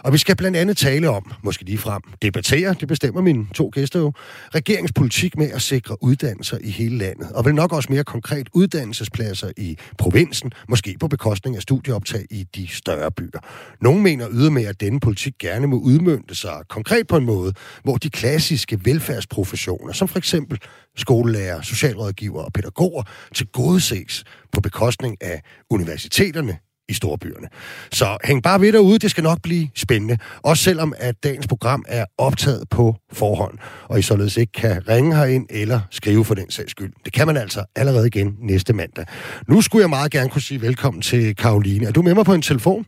Og vi skal blandt andet tale om, måske lige frem, debattere, det bestemmer mine to gæster jo, regeringspolitik med at sikre uddannelser i hele landet, og vel nok også mere konkret uddannelsespladser i provinsen, måske på bekostning af studieoptag i de større byer. Nogle mener ydermere, at denne politik gerne må udmønte sig konkret på en måde, hvor de klassiske velfærdsprofessioner, som for eksempel skolelærer, socialrådgiver og pædagoger, til gode ses på bekostning af universiteterne, i storbyerne. Så hæng bare ved derude, det skal nok blive spændende. Også selvom at dagens program er optaget på forhånd, og I således ikke kan ringe herind eller skrive for den sags skyld. Det kan man altså allerede igen næste mandag. Nu skulle jeg meget gerne kunne sige velkommen til Karoline. Er du med mig på en telefon?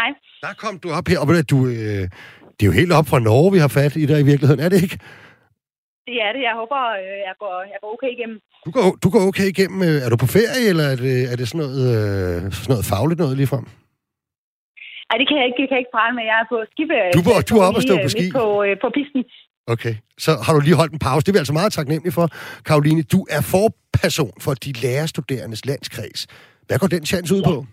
Hej. Der kom du op her, og du, øh, det er jo helt op fra Norge, vi har fat i dig i virkeligheden, er det ikke? Det er det. Jeg håber, øh, jeg går, jeg går okay igennem. Du går, du går okay igennem. Øh, er du på ferie, eller er det, er det sådan, noget, øh, sådan noget fagligt noget ligefrem? Nej, det kan jeg ikke, det kan jeg ikke prale med. Jeg er på skiferie. Du, du er oppe og stå på ski? På, på pisten. Okay, så har du lige holdt en pause. Det er vi altså meget taknemmelig for. Karoline, du er forperson for de lærerstuderendes landskreds. Hvad går den chance ud ja. på?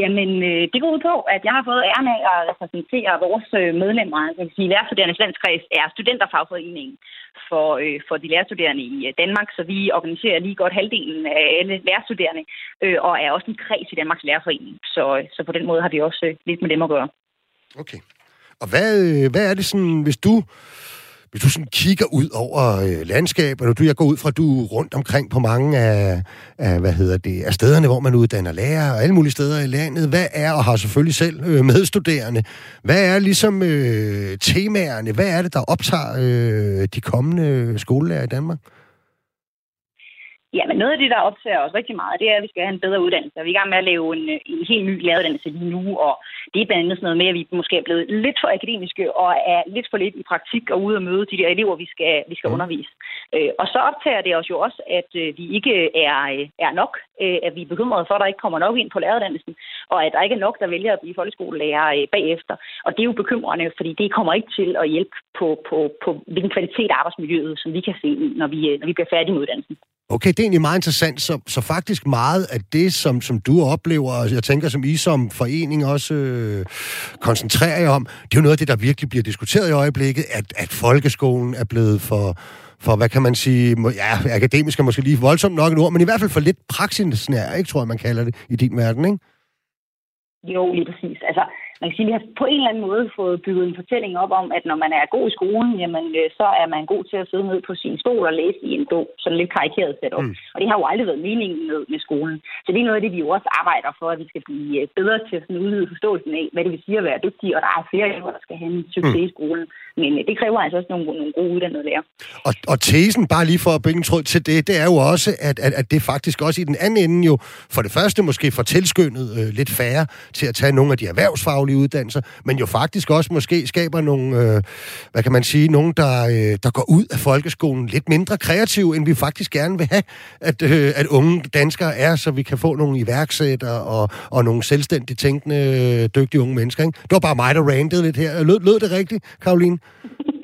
Jamen, øh, det går ud på, at jeg har fået æren af at repræsentere vores øh, medlemmer, altså sige, lærerstuderendes landskreds er studenterfagforeningen for, øh, for de lærerstuderende i øh, Danmark, så vi organiserer lige godt halvdelen af alle lærerstuderende, øh, og er også en kreds i Danmarks lærerforening. Så, øh, så på den måde har vi også øh, lidt med dem at gøre. Okay. Og hvad, øh, hvad er det sådan, hvis du hvis du sådan kigger ud over øh, landskabet, og du, jeg går ud fra, at du er rundt omkring på mange af, af, hvad hedder det, af stederne, hvor man uddanner lærere, og alle mulige steder i landet. Hvad er, og har selvfølgelig selv øh, medstuderende, hvad er ligesom øh, temaerne, hvad er det, der optager øh, de kommende skolelærer i Danmark? Ja, men noget af det, der optager os rigtig meget, det er, at vi skal have en bedre uddannelse. Vi er i gang med at lave en, en helt ny læreruddannelse lige nu, og det er blandt andet sådan noget med, at vi måske er blevet lidt for akademiske og er lidt for lidt i praktik og ude og møde de der elever, vi skal, vi skal mm. undervise. Øh, og så optager det os jo også, at øh, vi ikke er, øh, er nok, øh, at vi er bekymrede for, at der ikke kommer nok ind på læreruddannelsen, og at der ikke er nok, der vælger at blive folkeskolelærer øh, bagefter. Og det er jo bekymrende, fordi det kommer ikke til at hjælpe på, på, på hvilken kvalitet af arbejdsmiljøet, som vi kan se, når vi, øh, når vi bliver færdige med uddannelsen. Okay, det er egentlig meget interessant. Så, så faktisk meget af det, som, som du oplever, og jeg tænker, som I som forening også øh, koncentrerer jer om, det er jo noget af det, der virkelig bliver diskuteret i øjeblikket, at, at folkeskolen er blevet for, for, hvad kan man sige, ja, akademisk er måske lige voldsomt nok et ord, men i hvert fald for lidt praksisnær, ikke, tror jeg, man kalder det i din verden, ikke? Jo, lige præcis. Altså, man kan sige, vi har på en eller anden måde fået bygget en fortælling op om, at når man er god i skolen, jamen, øh, så er man god til at sidde ned på sin stol og læse i en bog, sådan lidt karikeret sat op. Mm. Og det har jo aldrig været meningen med, med skolen. Så det er noget af det, vi jo også arbejder for, at vi skal blive øh, bedre til at udvide forståelsen af, hvad det vil sige at være dygtig, og der er flere elever, der skal have en succes mm. i skolen. Men øh, det kræver altså også nogle, nogle gode uddannede lærere. Og, og tesen, bare lige for at bygge en tråd til det, det er jo også, at, at, at det faktisk også i den anden ende jo, for det første måske får tilskyndet øh, lidt færre til at tage nogle af de erhvervsfaglige uddannelser, men jo faktisk også måske skaber nogle, øh, hvad kan man sige, nogen, der, øh, der går ud af folkeskolen lidt mindre kreative, end vi faktisk gerne vil have, at, øh, at unge danskere er, så vi kan få nogle iværksættere og, og nogle selvstændigt tænkende, øh, dygtige unge mennesker. Ikke? Det var bare mig, der randede lidt her. Lød, lød det rigtigt, Karoline?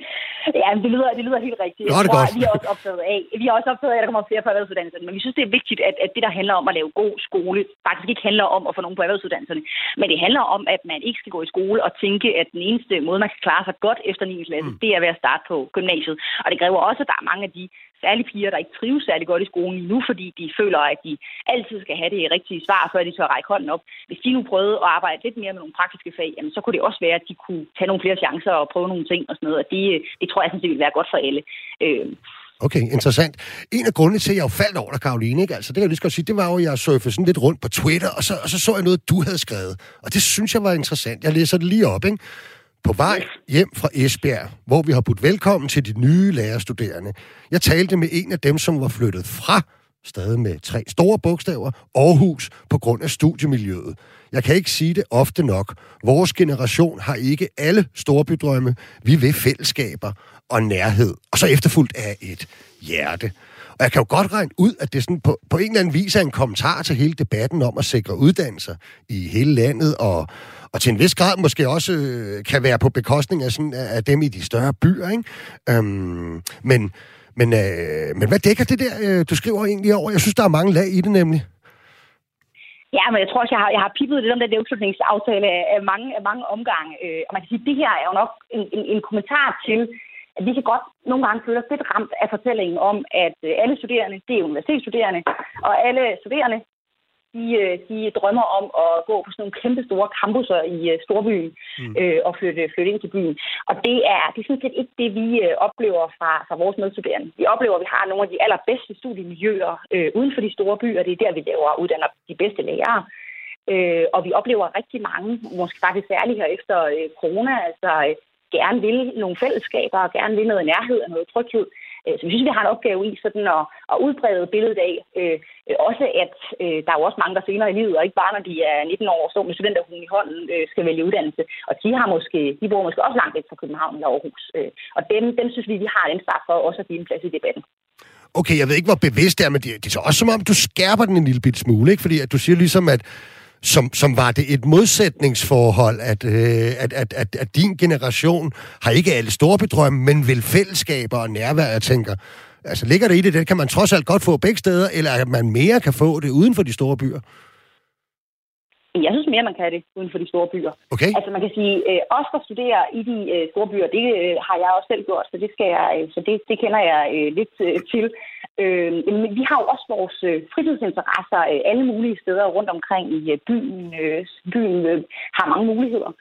Ja, det lyder, det lyder helt rigtigt. Nå, det godt. Vi er også optaget af, vi er også optaget af, at der kommer flere på erhvervsuddannelserne, men vi synes, det er vigtigt, at, at det, der handler om at lave god skole, faktisk ikke handler om at få nogen på erhvervsuddannelserne, men det handler om, at man ikke skal gå i skole og tænke, at den eneste måde, man kan klare sig godt efter 9. klasse, mm. det er ved at starte på gymnasiet. Og det kræver også, at der er mange af de særligt piger, der ikke trives særlig godt i skolen nu, fordi de føler, at de altid skal have det rigtige svar, før de så række hånden op. Hvis de nu prøvede at arbejde lidt mere med nogle praktiske fag, jamen, så kunne det også være, at de kunne tage nogle flere chancer og prøve nogle ting og sådan noget. Og det, det tror jeg sådan set ville være godt for alle. Øh, Okay, interessant. En af grundene til, at jeg jo faldt over dig, Karoline, ikke? Altså, det kan jeg lige skal sige, det var jo, at jeg surfede sådan lidt rundt på Twitter, og så, og så så jeg noget, du havde skrevet. Og det synes jeg var interessant. Jeg læser det lige op, ikke? På vej hjem fra Esbjerg, hvor vi har budt velkommen til de nye lærerstuderende. Jeg talte med en af dem, som var flyttet fra, stadig med tre store bogstaver, Aarhus, på grund af studiemiljøet. Jeg kan ikke sige det ofte nok. Vores generation har ikke alle storbydrømme. Vi vil fællesskaber og nærhed. Og så efterfulgt af et hjerte. Og jeg kan jo godt regne ud, at det sådan på, på en eller anden vis er en kommentar til hele debatten om at sikre uddannelser i hele landet, og, og til en vis grad måske også øh, kan være på bekostning af, sådan, af dem i de større byer. Ikke? Øhm, men, men, øh, men hvad dækker det der, øh, du skriver egentlig over? Jeg synes, der er mange lag i det nemlig. Ja, men jeg tror også, jeg har, jeg har pippet lidt om den udslutningsaftale af mange, af mange omgange. Øh, og man kan sige, at det her er jo nok en, en, en kommentar til, at vi kan godt nogle gange føle os lidt ramt af fortællingen om, at øh, alle studerende, det er universitetsstuderende, og alle studerende, de, øh, de drømmer om at gå på sådan nogle kæmpe store campusser i øh, storbyen mm. øh, og flytte, flytte ind til byen. Og det er, det er sådan set ikke det, vi oplever fra, fra vores medstuderende. Vi oplever, at vi har nogle af de allerbedste studiemiljøer øh, uden for de store byer. Det er der, vi laver og uddanner de bedste lærere. Øh, og vi oplever rigtig mange, måske faktisk særligt her efter øh, corona, altså øh, gerne vil nogle fællesskaber og gerne vil noget nærhed og noget tryghed. Øh, så vi synes, vi har en opgave i sådan at, at udbrede billedet af. Øh, øh, også at øh, der er jo også mange, der senere i livet, og ikke bare når de er 19 år og står med studenterhuen i hånden, øh, skal vælge uddannelse. Og de, har måske, de bor måske også langt væk fra København eller Aarhus. Øh, og dem, dem synes vi, vi har en ansvar for også at give en plads i debatten. Okay, jeg ved ikke, hvor bevidst det er, men det, det er så også som om, du skærper den en lille bit smule, ikke? Fordi at du siger ligesom, at som, som var det et modsætningsforhold, at, øh, at, at, at, at din generation har ikke alle store bedrømme, men vil fællesskaber og nærvær, jeg tænker. Altså ligger det i det, det kan man trods alt godt få begge steder, eller at man mere kan få det uden for de store byer? Jeg synes mere, man kan det uden for de store byer. Okay. Altså man kan sige, øh, os der studerer i de øh, store byer, det øh, har jeg også selv gjort, så det, skal jeg, øh, så det, det kender jeg øh, lidt øh, til. Øh, men vi har jo også vores øh, fritidsinteresser øh, alle mulige steder rundt omkring i øh, byen. Øh, byen øh, har mange muligheder.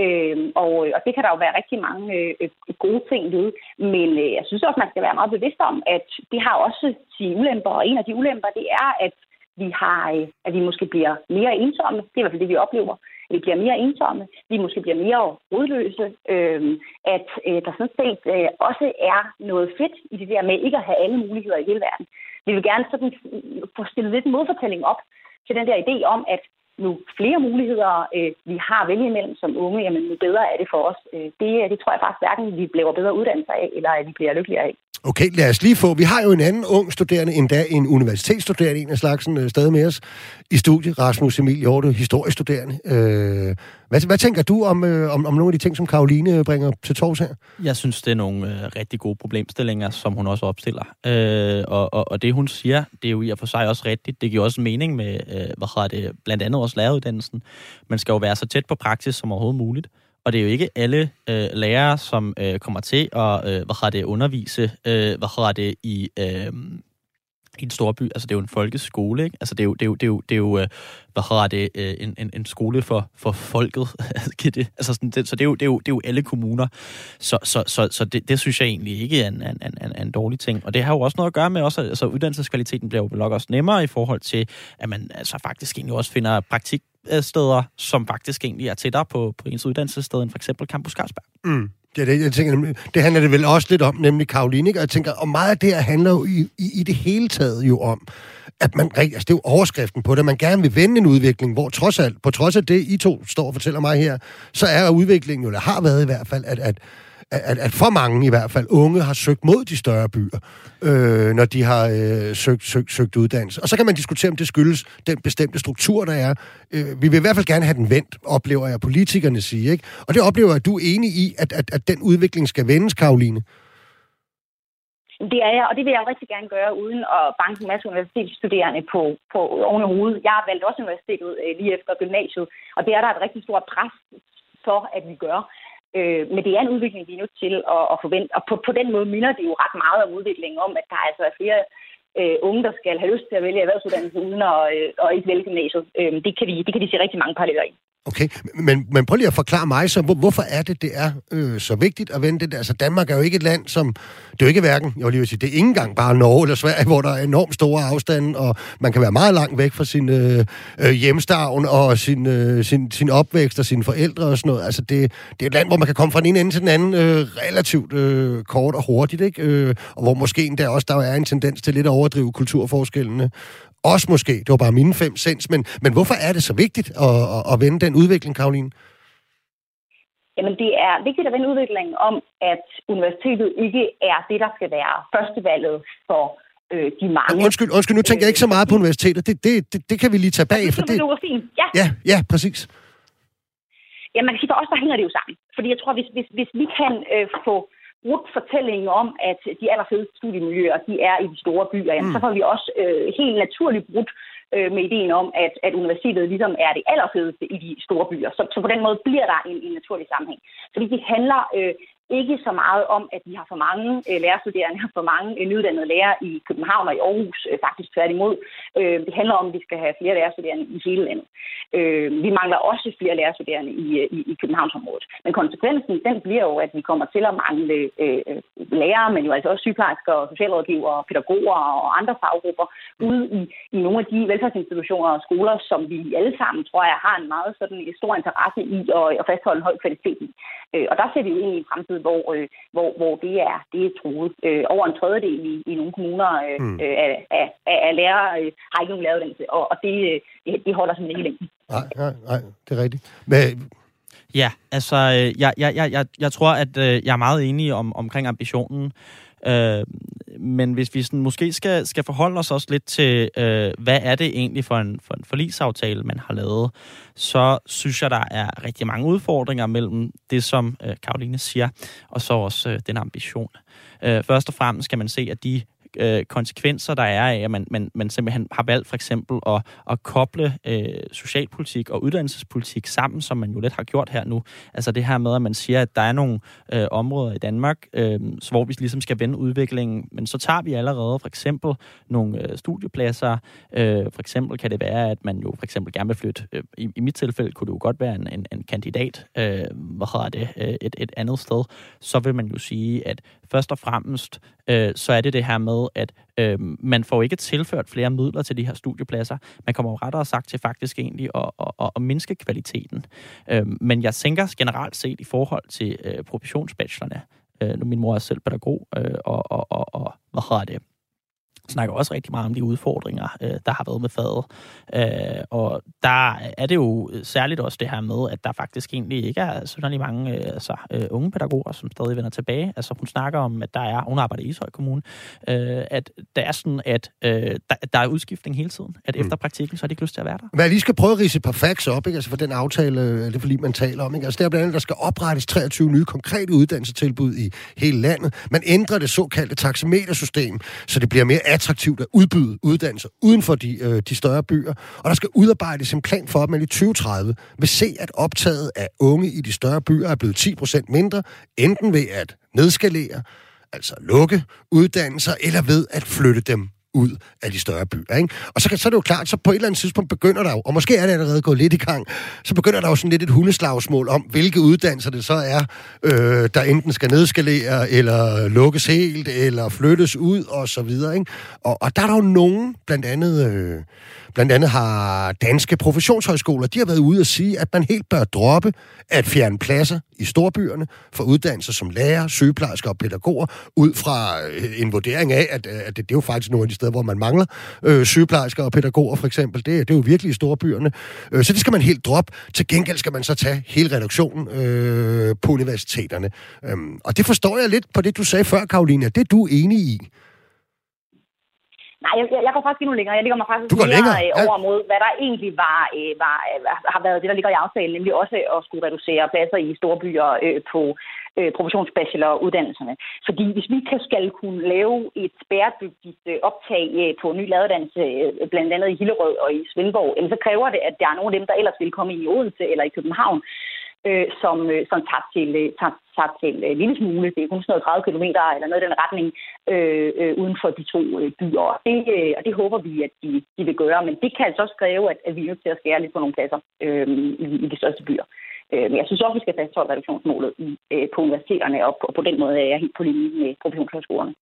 Øh, og, øh, og det kan der jo være rigtig mange øh, gode ting ved. Men øh, jeg synes også, man skal være meget bevidst om, at det har også sine ulemper. Og en af de ulemper, det er, at vi har, øh, at vi måske bliver mere ensomme. Det er i hvert fald det, vi oplever. Vi bliver mere ensomme. Vi måske bliver mere rodløse. Øh, at øh, der sådan set øh, også er noget fedt i det der med ikke at have alle muligheder i hele verden. Vi vil gerne sådan øh, få stillet lidt en modfortælling op til den der idé om, at nu flere muligheder øh, vi har at vælge imellem som unge, jamen nu bedre er det for os. Øh, det, øh, det tror jeg faktisk hverken vi bliver bedre uddannelser af, eller at vi bliver lykkeligere af. Okay, lad os lige få... Vi har jo en anden ung studerende, endda en universitetsstuderende, en af slagsen, øh, stadig med os i studiet, Rasmus Emil Hjorte, historiestuderende. Øh, hvad, hvad tænker du om, øh, om, om nogle af de ting, som Karoline bringer til tors her? Jeg synes, det er nogle øh, rigtig gode problemstillinger, som hun også opstiller. Øh, og, og, og det, hun siger, det er jo i og for sig også rigtigt. Det giver også mening med, øh, hvad hedder det, blandt andet også læreruddannelsen. Man skal jo være så tæt på praksis som overhovedet muligt. Og det er jo ikke alle øh, lærere, som øh, kommer til at øh, hvad har det, undervise øh, hvad har det, i, øh, i en storby. Altså, det er jo en folkeskole, ikke? Altså, det er jo, det er jo, det er jo, det er jo øh, hvad hedder det, øh, en, en, en skole for, for folket. det, altså, sådan, det, så det er, jo, det, er jo, det er jo alle kommuner. Så, så, så, så det, det synes jeg egentlig ikke er en, en, en, en dårlig ting. Og det har jo også noget at gøre med, også, altså uddannelseskvaliteten bliver jo nok også nemmere i forhold til, at man altså faktisk egentlig også finder praktik Øh, steder, som faktisk egentlig er tættere på, på ens uddannelsessted end for eksempel Campus Carlsberg. Mm. Det, er det, jeg tænker, det handler det vel også lidt om, nemlig Karoline, og jeg tænker, og meget af det her handler jo i, i, i det hele taget jo om, at man, altså det er jo overskriften på det, man gerne vil vende en udvikling, hvor trods alt, på trods af det, I to står og fortæller mig her, så er udviklingen jo, eller har været i hvert fald, at, at at, at for mange i hvert fald unge har søgt mod de større byer, øh, når de har øh, søgt, søgt, søgt uddannelse. Og så kan man diskutere, om det skyldes den bestemte struktur, der er. Øh, vi vil i hvert fald gerne have den vendt, oplever jeg politikerne sige. Ikke? Og det oplever jeg, at du er enig i, at, at, at den udvikling skal vendes, Karoline. Det er jeg, og det vil jeg rigtig gerne gøre, uden at banke en masse universitetsstuderende på, på oven i hovedet. Jeg har valgt også universitetet øh, lige efter gymnasiet, og det er der et rigtig stort pres for, at vi gør. Øh, men det er en udvikling, vi er nødt til at, at forvente. Og på, på den måde minder det jo ret meget om udviklingen om, at der altså er flere øh, unge, der skal have lyst til at vælge erhvervsuddannelse uden at, øh, og ikke vælge gymnasiet. Øh, det, kan vi, det kan vi se rigtig mange paralleller i. Okay, men, men prøv lige at forklare mig så, hvor, hvorfor er det, det er øh, så vigtigt at vende det der? Altså Danmark er jo ikke et land, som... Det er jo ikke hverken, jeg vil lige sige, det er ikke engang bare Norge eller Sverige, hvor der er enormt store afstande, og man kan være meget langt væk fra sin øh, øh, hjemstavn og sin, øh, sin, sin opvækst og sine forældre og sådan noget. Altså det, det er et land, hvor man kan komme fra den ene ende til den anden øh, relativt øh, kort og hurtigt, ikke? Øh, og hvor måske endda også der er en tendens til lidt at overdrive kulturforskellene. Også måske, det var bare mine fem cents, men, men hvorfor er det så vigtigt at, at, at vende den udvikling, Karoline? Jamen, det er vigtigt at vende udviklingen om, at universitetet ikke er det, der skal være førstevalget for øh, de mange. Undskyld, undskyld, nu tænker jeg ikke så meget på universitetet. Det, det, det, det kan vi lige tage bag. For det, det, ja. ja, ja, præcis. Ja, man kan sige, for os der hænger det jo sammen. Fordi jeg tror, hvis, hvis, hvis vi kan øh, få brudt fortællingen om, at de allerfedeste studiemiljøer, de er i de store byer, jamen, mm. så får vi også øh, helt naturligt brudt øh, med ideen om, at, at universitetet ligesom er det allerfedeste i de store byer. Så, så på den måde bliver der en, en naturlig sammenhæng. Fordi det handler øh, ikke så meget om, at vi har for mange øh, lærerstuderende, og for mange øh, nyuddannede lærere i København og i Aarhus, øh, faktisk tværtimod. Øh, det handler om, at vi skal have flere lærerstuderende i hele landet. Øh, vi mangler også flere lærerstuderende i, øh, i, i Københavnsområdet. Men konsekvensen, den bliver jo, at vi kommer til at mangle øh, øh lærere, men jo altså også sygeplejersker, socialrådgivere, pædagoger og andre faggrupper ude i, i nogle af de velfærdsinstitutioner og skoler, som vi alle sammen, tror jeg, har en meget sådan, stor interesse i at, at fastholde en høj kvalitet i. Øh, og der ser vi jo ind i en fremtid tid, hvor, øh, hvor, hvor det, er, det er truet. Øh, over en tredjedel i, i nogle kommuner øh, mm. øh, af, af, af lærere øh, har ikke nogen læreruddannelse, og, og det, øh, det holder simpelthen ikke længe. Nej, nej, nej, det er rigtigt. Men Ja, altså, øh, jeg, jeg, jeg, jeg tror, at øh, jeg er meget enig om, omkring ambitionen. Øh, men hvis vi sådan, måske skal, skal forholde os også lidt til, øh, hvad er det egentlig for en, for en forlisaftale, man har lavet, så synes jeg, der er rigtig mange udfordringer mellem det, som øh, Karoline siger, og så også øh, den ambition. Øh, først og fremmest kan man se, at de øh, konsekvenser, der er af, at man, man, man simpelthen har valgt for eksempel at, at koble øh, socialpolitik og uddannelsespolitik sammen, som man jo lidt har gjort her nu. Altså det her med, at man siger, at der er nogle øh, områder i Danmark, øh, hvor vi ligesom skal vende udviklingen, men så tager vi allerede for eksempel nogle øh, studiepladser. Øh, for eksempel kan det være, at man jo for eksempel gerne vil flytte, øh, i, i mit tilfælde kunne det jo godt være en, en, en kandidat, øh, hvad hedder det, øh, et, et andet sted. Så vil man jo sige, at først og fremmest, øh, så er det det her med, at øh, man får ikke tilført flere midler til de her studiepladser. Man kommer jo rettere sagt til faktisk egentlig at, at, at, at mindske kvaliteten. Øh, men jeg tænker generelt set i forhold til øh, professionsbachelorne, øh, nu min mor er selv pædagog, øh, og, og, og, og hvad hedder det, snakker også rigtig meget om de udfordringer, øh, der har været med faget. Øh, og der er det jo særligt også det her med, at der faktisk egentlig ikke er sådan mange øh, altså, øh, unge pædagoger, som stadig vender tilbage. Altså hun snakker om, at der er, hun arbejder i Ishøj Kommune, øh, at der er sådan, at øh, der, der er udskiftning hele tiden. At mm. efter praktikken, så har de ikke lyst til at være der. Hvad jeg lige skal prøve at rise et par facts op, ikke? Altså for den aftale, det fordi man taler om. Ikke? Altså der er blandt andet, der skal oprettes 23 nye konkrete uddannelsestilbud i hele landet. Man ændrer det såkaldte taxametersystem, så det bliver mere attraktivt at udbyde uddannelser uden for de, øh, de større byer. Og der skal udarbejdes en plan for, at man i 2030 vil se, at optaget af unge i de større byer er blevet 10% mindre, enten ved at nedskalere, altså lukke uddannelser, eller ved at flytte dem ud af de større byer. Ikke? Og så, så er det jo klart, så på et eller andet tidspunkt begynder der jo, og måske er det allerede gået lidt i gang, så begynder der jo sådan lidt et hundeslagsmål om, hvilke uddannelser det så er, øh, der enten skal nedskalere, eller lukkes helt, eller flyttes ud, og så videre. Ikke? Og, og der er der jo nogen, blandt andet... Øh, Blandt andet har danske professionshøjskoler, de har været ude og sige, at man helt bør droppe at fjerne pladser i storbyerne for uddannelser som lærer, sygeplejersker og pædagoger, ud fra øh, en vurdering af, at, øh, at det, det er jo faktisk nogle af de steder, hvor man mangler øh, sygeplejersker og pædagoger for eksempel. Det, det er jo virkelig i storbyerne. Øh, så det skal man helt droppe. Til gengæld skal man så tage hele reduktionen øh, på universiteterne. Øh, og det forstår jeg lidt på det, du sagde før, Karoline. Det er du enig i. Nej, jeg, jeg går faktisk endnu længere. Jeg ligger mig faktisk du går mere længere? Øh, over mod, hvad der egentlig var, øh, var, øh, har været det, der ligger i aftalen, nemlig også at skulle reducere pladser i store byer øh, på øh, professionsbacheloruddannelserne. Fordi hvis vi kan, skal kunne lave et bæredygtigt øh, optag øh, på ny laderuddannelse, øh, blandt andet i Hillerød og i Svendborg, så kræver det, at der er nogle af dem, der ellers vil komme i Odense eller i København, øh, som, øh, som tager til, øh, tager, tager til øh, lille smule. Det er kun sådan 30 km eller noget i den retning øh, øh, uden for de to øh, byer. Og det, øh, og det håber vi, at de, de vil gøre. Men det kan altså også kræve, at, at vi er nødt til at skære lidt på nogle pladser øh, i, i de største byer. Øh, men jeg synes også, at vi skal fastholde reduktionsmålet i, øh, på universiteterne, og på, på den måde er jeg helt på linje med professionshøjskolerne.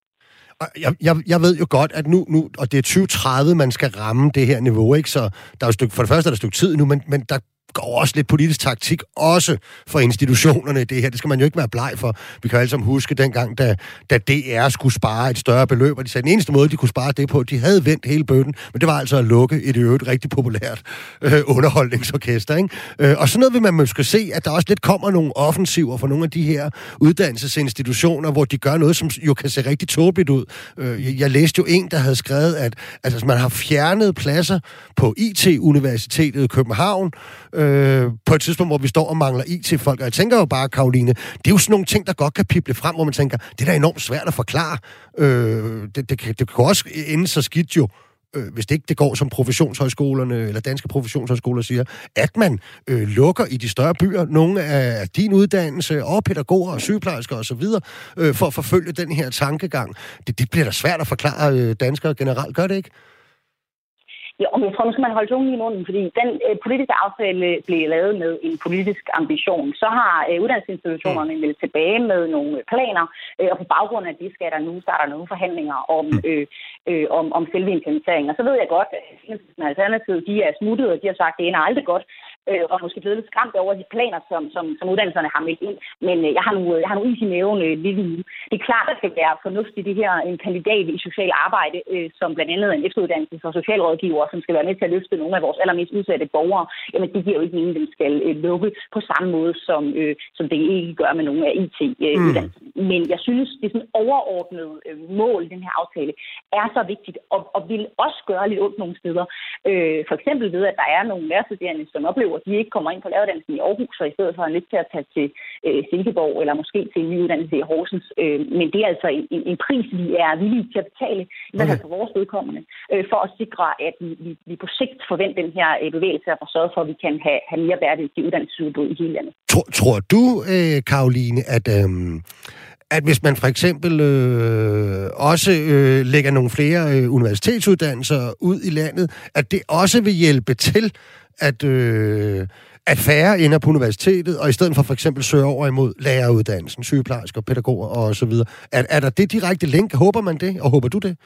Jeg, jeg, jeg ved jo godt, at nu, nu, og det er 2030, man skal ramme det her niveau, ikke? Så der er et stykke, for det første er der et stykke tid nu, men, men der går også lidt politisk taktik, også for institutionerne i det her. Det skal man jo ikke være bleg for. Vi kan alle sammen huske dengang, da, da DR skulle spare et større beløb, og de sagde, at den eneste måde, de kunne spare det på, de havde vendt hele bøtten, men det var altså at lukke et øvrigt rigtig populært øh, underholdningsorkester. Ikke? Øh, og sådan noget vil man måske se, at der også lidt kommer nogle offensiver fra nogle af de her uddannelsesinstitutioner, hvor de gør noget, som jo kan se rigtig tåbeligt ud. Øh, jeg, jeg læste jo en, der havde skrevet, at altså, man har fjernet pladser på IT-universitetet i København, øh, på et tidspunkt, hvor vi står og mangler IT-folk. Og jeg tænker jo bare, Karoline, det er jo sådan nogle ting, der godt kan pible frem, hvor man tænker, det er da enormt svært at forklare. Øh, det, det, det kan også ende så skidt jo, øh, hvis det ikke det går som professionshøjskolerne eller danske professionshøjskoler siger, at man øh, lukker i de større byer nogle af din uddannelse og pædagoger og sygeplejersker osv. Øh, for at forfølge den her tankegang. Det, det bliver da svært at forklare øh, danskere generelt, gør det ikke? Ja, og jeg tror, nu skal man holde tungen i munden, fordi den øh, politiske aftale blev lavet med en politisk ambition. Så har øh, uddannelsesinstitutionerne mm. meldt tilbage med nogle planer, øh, og på baggrund af det skal der nu starte nogle forhandlinger om, mm. øh, øh, om, om selve implementeringen. Og så ved jeg godt, at Alternativet de er smuttet, og de har sagt, at det ender aldrig godt øh, og måske blevet lidt skræmt over de planer, som, som, som uddannelserne har meldt ind. Men øh, jeg har nu, jeg har nu is i maven øh, lidt nu. Det er klart, at det skal være fornuftigt, det her en kandidat i social arbejde, øh, som blandt andet en efteruddannelse for socialrådgiver, som skal være med til at løfte nogle af vores allermest udsatte borgere. Jamen, det giver jo ikke mening, at den skal øh, lukke på samme måde, som, øh, som det ikke gør med nogle af IT-uddannelserne. Øh, mm. Men jeg synes, det er sådan overordnet øh, mål i den her aftale er så vigtigt, og, og vil også gøre lidt ondt nogle steder. Øh, for eksempel ved, at der er nogle lærerstuderende, som oplever at de ikke kommer ind på læreruddannelsen i Aarhus, så i stedet for er nødt til at tage til øh, Silkeborg eller måske til en ny uddannelse i Horsens. Øh, men det er altså en, en pris, vi er villige til at betale, i hvert fald for vores vedkommende, øh, for at sikre, at vi, vi, vi på sigt forventer den her øh, bevægelse og sørge for, at vi kan have, have mere bæredygtige uddannelsesudbud i hele landet. Tror, tror du, øh, Karoline, at... Øh at hvis man for eksempel øh, også øh, lægger nogle flere øh, universitetsuddannelser ud i landet, at det også vil hjælpe til at, øh, at færre ender på universitetet, og i stedet for for eksempel søger over imod læreruddannelsen, sygeplejersker, pædagoger og så videre. Er, er der det direkte link? Håber man det, og håber du det?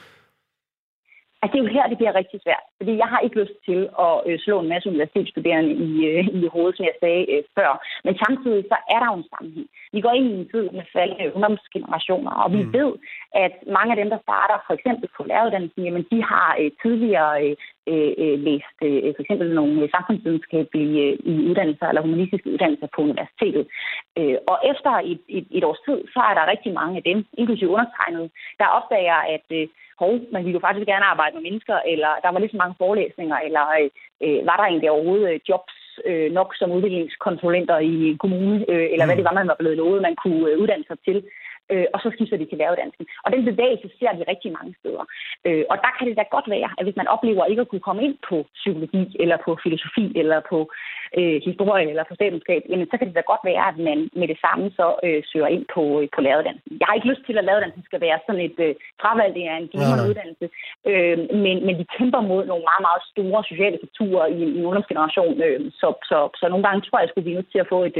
Altså, det er jo her, det bliver rigtig svært. Fordi jeg har ikke lyst til at øh, slå en masse universitetsstuderende i, øh, i hovedet, som jeg sagde øh, før. Men samtidig så er der jo en sammenhæng. Vi går ind i en tid med faldende ungdomsgenerationer, og vi mm. ved, at mange af dem, der starter for eksempel på læreruddannelsen, jamen de har øh, tidligere øh, øh, læst øh, for eksempel nogle samfundsvidenskabelige øh, uddannelser eller humanistiske uddannelser på universitetet. Øh, og efter et, et, et års tid, så er der rigtig mange af dem, inklusive undertegnet, der opdager, at øh, hov, man ville jo faktisk gerne arbejde med mennesker, eller der var lige så mange forelæsninger, eller øh, var der egentlig overhovedet øh, jobs øh, nok som udviklingskonsulenter i en kommune, øh, eller hvad mm. det var, man var blevet lovet, man kunne øh, uddanne sig til øh, og så skifter de til læreruddannelsen. Og den bevægelse ser vi rigtig mange steder. Øh, og der kan det da godt være, at hvis man oplever ikke at kunne komme ind på psykologi, eller på filosofi, eller på øh, historie, eller på statskundskab, jamen så kan det da godt være, at man med det samme så øh, søger ind på, øh, på læreruddannelsen. Jeg har ikke lyst til, at læreruddannelsen skal være sådan et øh, fravalg, det er en glimrende ja. uddannelse, øh, men, men vi kæmper mod nogle meget, meget store sociale strukturer i, i en ungdomsgeneration, øh, så, så, så nogle gange tror jeg, at jeg skulle blive nødt til at få et,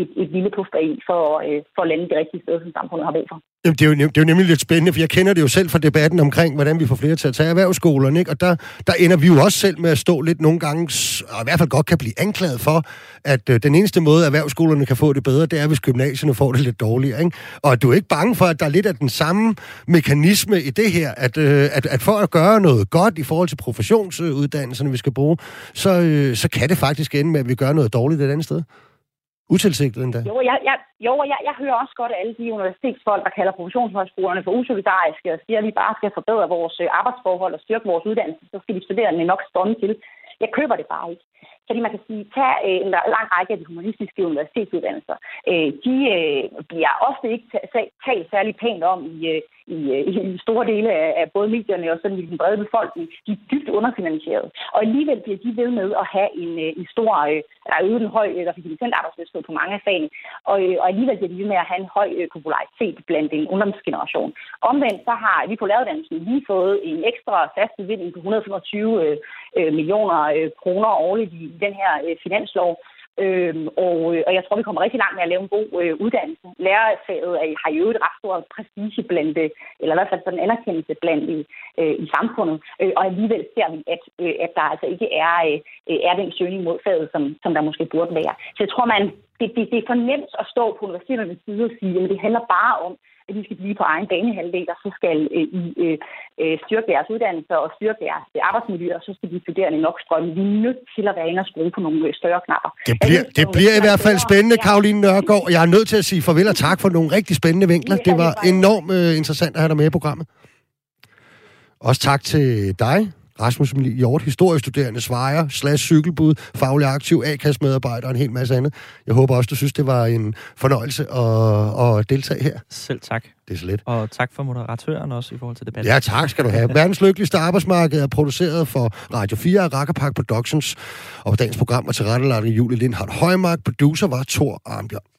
et, et lille puff i for, øh, for at lande det rigtige sted, som samfundet har brug for. Jamen, det, er jo, det er jo nemlig lidt spændende, for jeg kender det jo selv fra debatten omkring, hvordan vi får flere til at tage erhvervsskolerne, ikke? og der, der ender vi jo også selv med at stå lidt nogle gange, og i hvert fald godt kan blive anklaget for, at øh, den eneste måde, erhvervsskolerne kan få det bedre, det er, hvis gymnasierne får det lidt dårligere. Ikke? Og du er ikke bange for, at der er lidt af den samme mekanisme i det her, at, øh, at, at for at gøre noget godt i forhold til professionsuddannelserne, vi skal bruge, så, øh, så kan det faktisk ende med, at vi gør noget dårligt et andet sted. Utilsigtet endda. Jo, jeg, jeg, jo jeg, jeg hører også godt alle de universitetsfolk, der kalder professionshøjskolerne for usolidariske og siger, at vi bare skal forbedre vores øh, arbejdsforhold og styrke vores uddannelse, så skal de studerende nok stående til. Jeg køber det bare ikke. Fordi man kan sige, tag øh, en lang række af de humanistiske universitetsuddannelser. Øh, de øh, bliver ofte ikke talt særlig pænt om i, øh, i, øh, i store dele af, af både medierne og sådan i den brede befolkning. De er dybt underfinansieret. Og alligevel bliver de ved med at have en, øh, en stor, øh, der er øget en høj, øh, der fik arbejdsløshed på mange af fagene, og, øh, og alligevel bliver de ved med at have en høj øh, popularitet blandt en ungdomsgeneration. Omvendt så har vi på lavuddannelsen lige fået en ekstra fast bevilling på 125 øh, millioner øh, kroner årligt i den her øh, finanslov, Øhm, og, øh, og jeg tror, vi kommer rigtig langt med at lave en god øh, uddannelse. Lærerfaget er, har jo et ret stor prestige blandt, det, eller i hvert fald sådan en anerkendelse blandt i, øh, i samfundet. Øh, og alligevel ser vi, at, øh, at der altså ikke er, øh, er den søgning mod faget, som, som der måske burde være. Så jeg tror, man, det, det, det er for nemt at stå på universiteternes side og sige, at det handler bare om, at de skal blive på egen banehalvdel, og så skal øh, I øh, øh, styrke deres uddannelser og styrke deres øh, arbejdsmiljø, og så skal de studerende nok strømme. Vi er nødt til at være inde og skrue på nogle større knapper. Det bliver, det bliver i hvert fald spændende, Karoline Nørgaard. Jeg er nødt til at sige farvel og tak for nogle rigtig spændende vinkler. Det var enormt øh, interessant at have dig med i programmet. Også tak til dig, Rasmus Hjort, historiestuderende, svejer, slash cykelbud, faglig aktiv, A-kassemedarbejder og en hel masse andet. Jeg håber også, du synes, det var en fornøjelse at, at deltage her. Selv tak. Det er så lidt. Og tak for moderatøren også i forhold til debatten. Ja, tak skal du have. Verdens lykkeligste arbejdsmarked er produceret for Radio 4 og Rakkerpark Productions. Og på dagens program var tilrettelagt Julie Lindhardt Højmark. Producer var Thor Arnbjørn.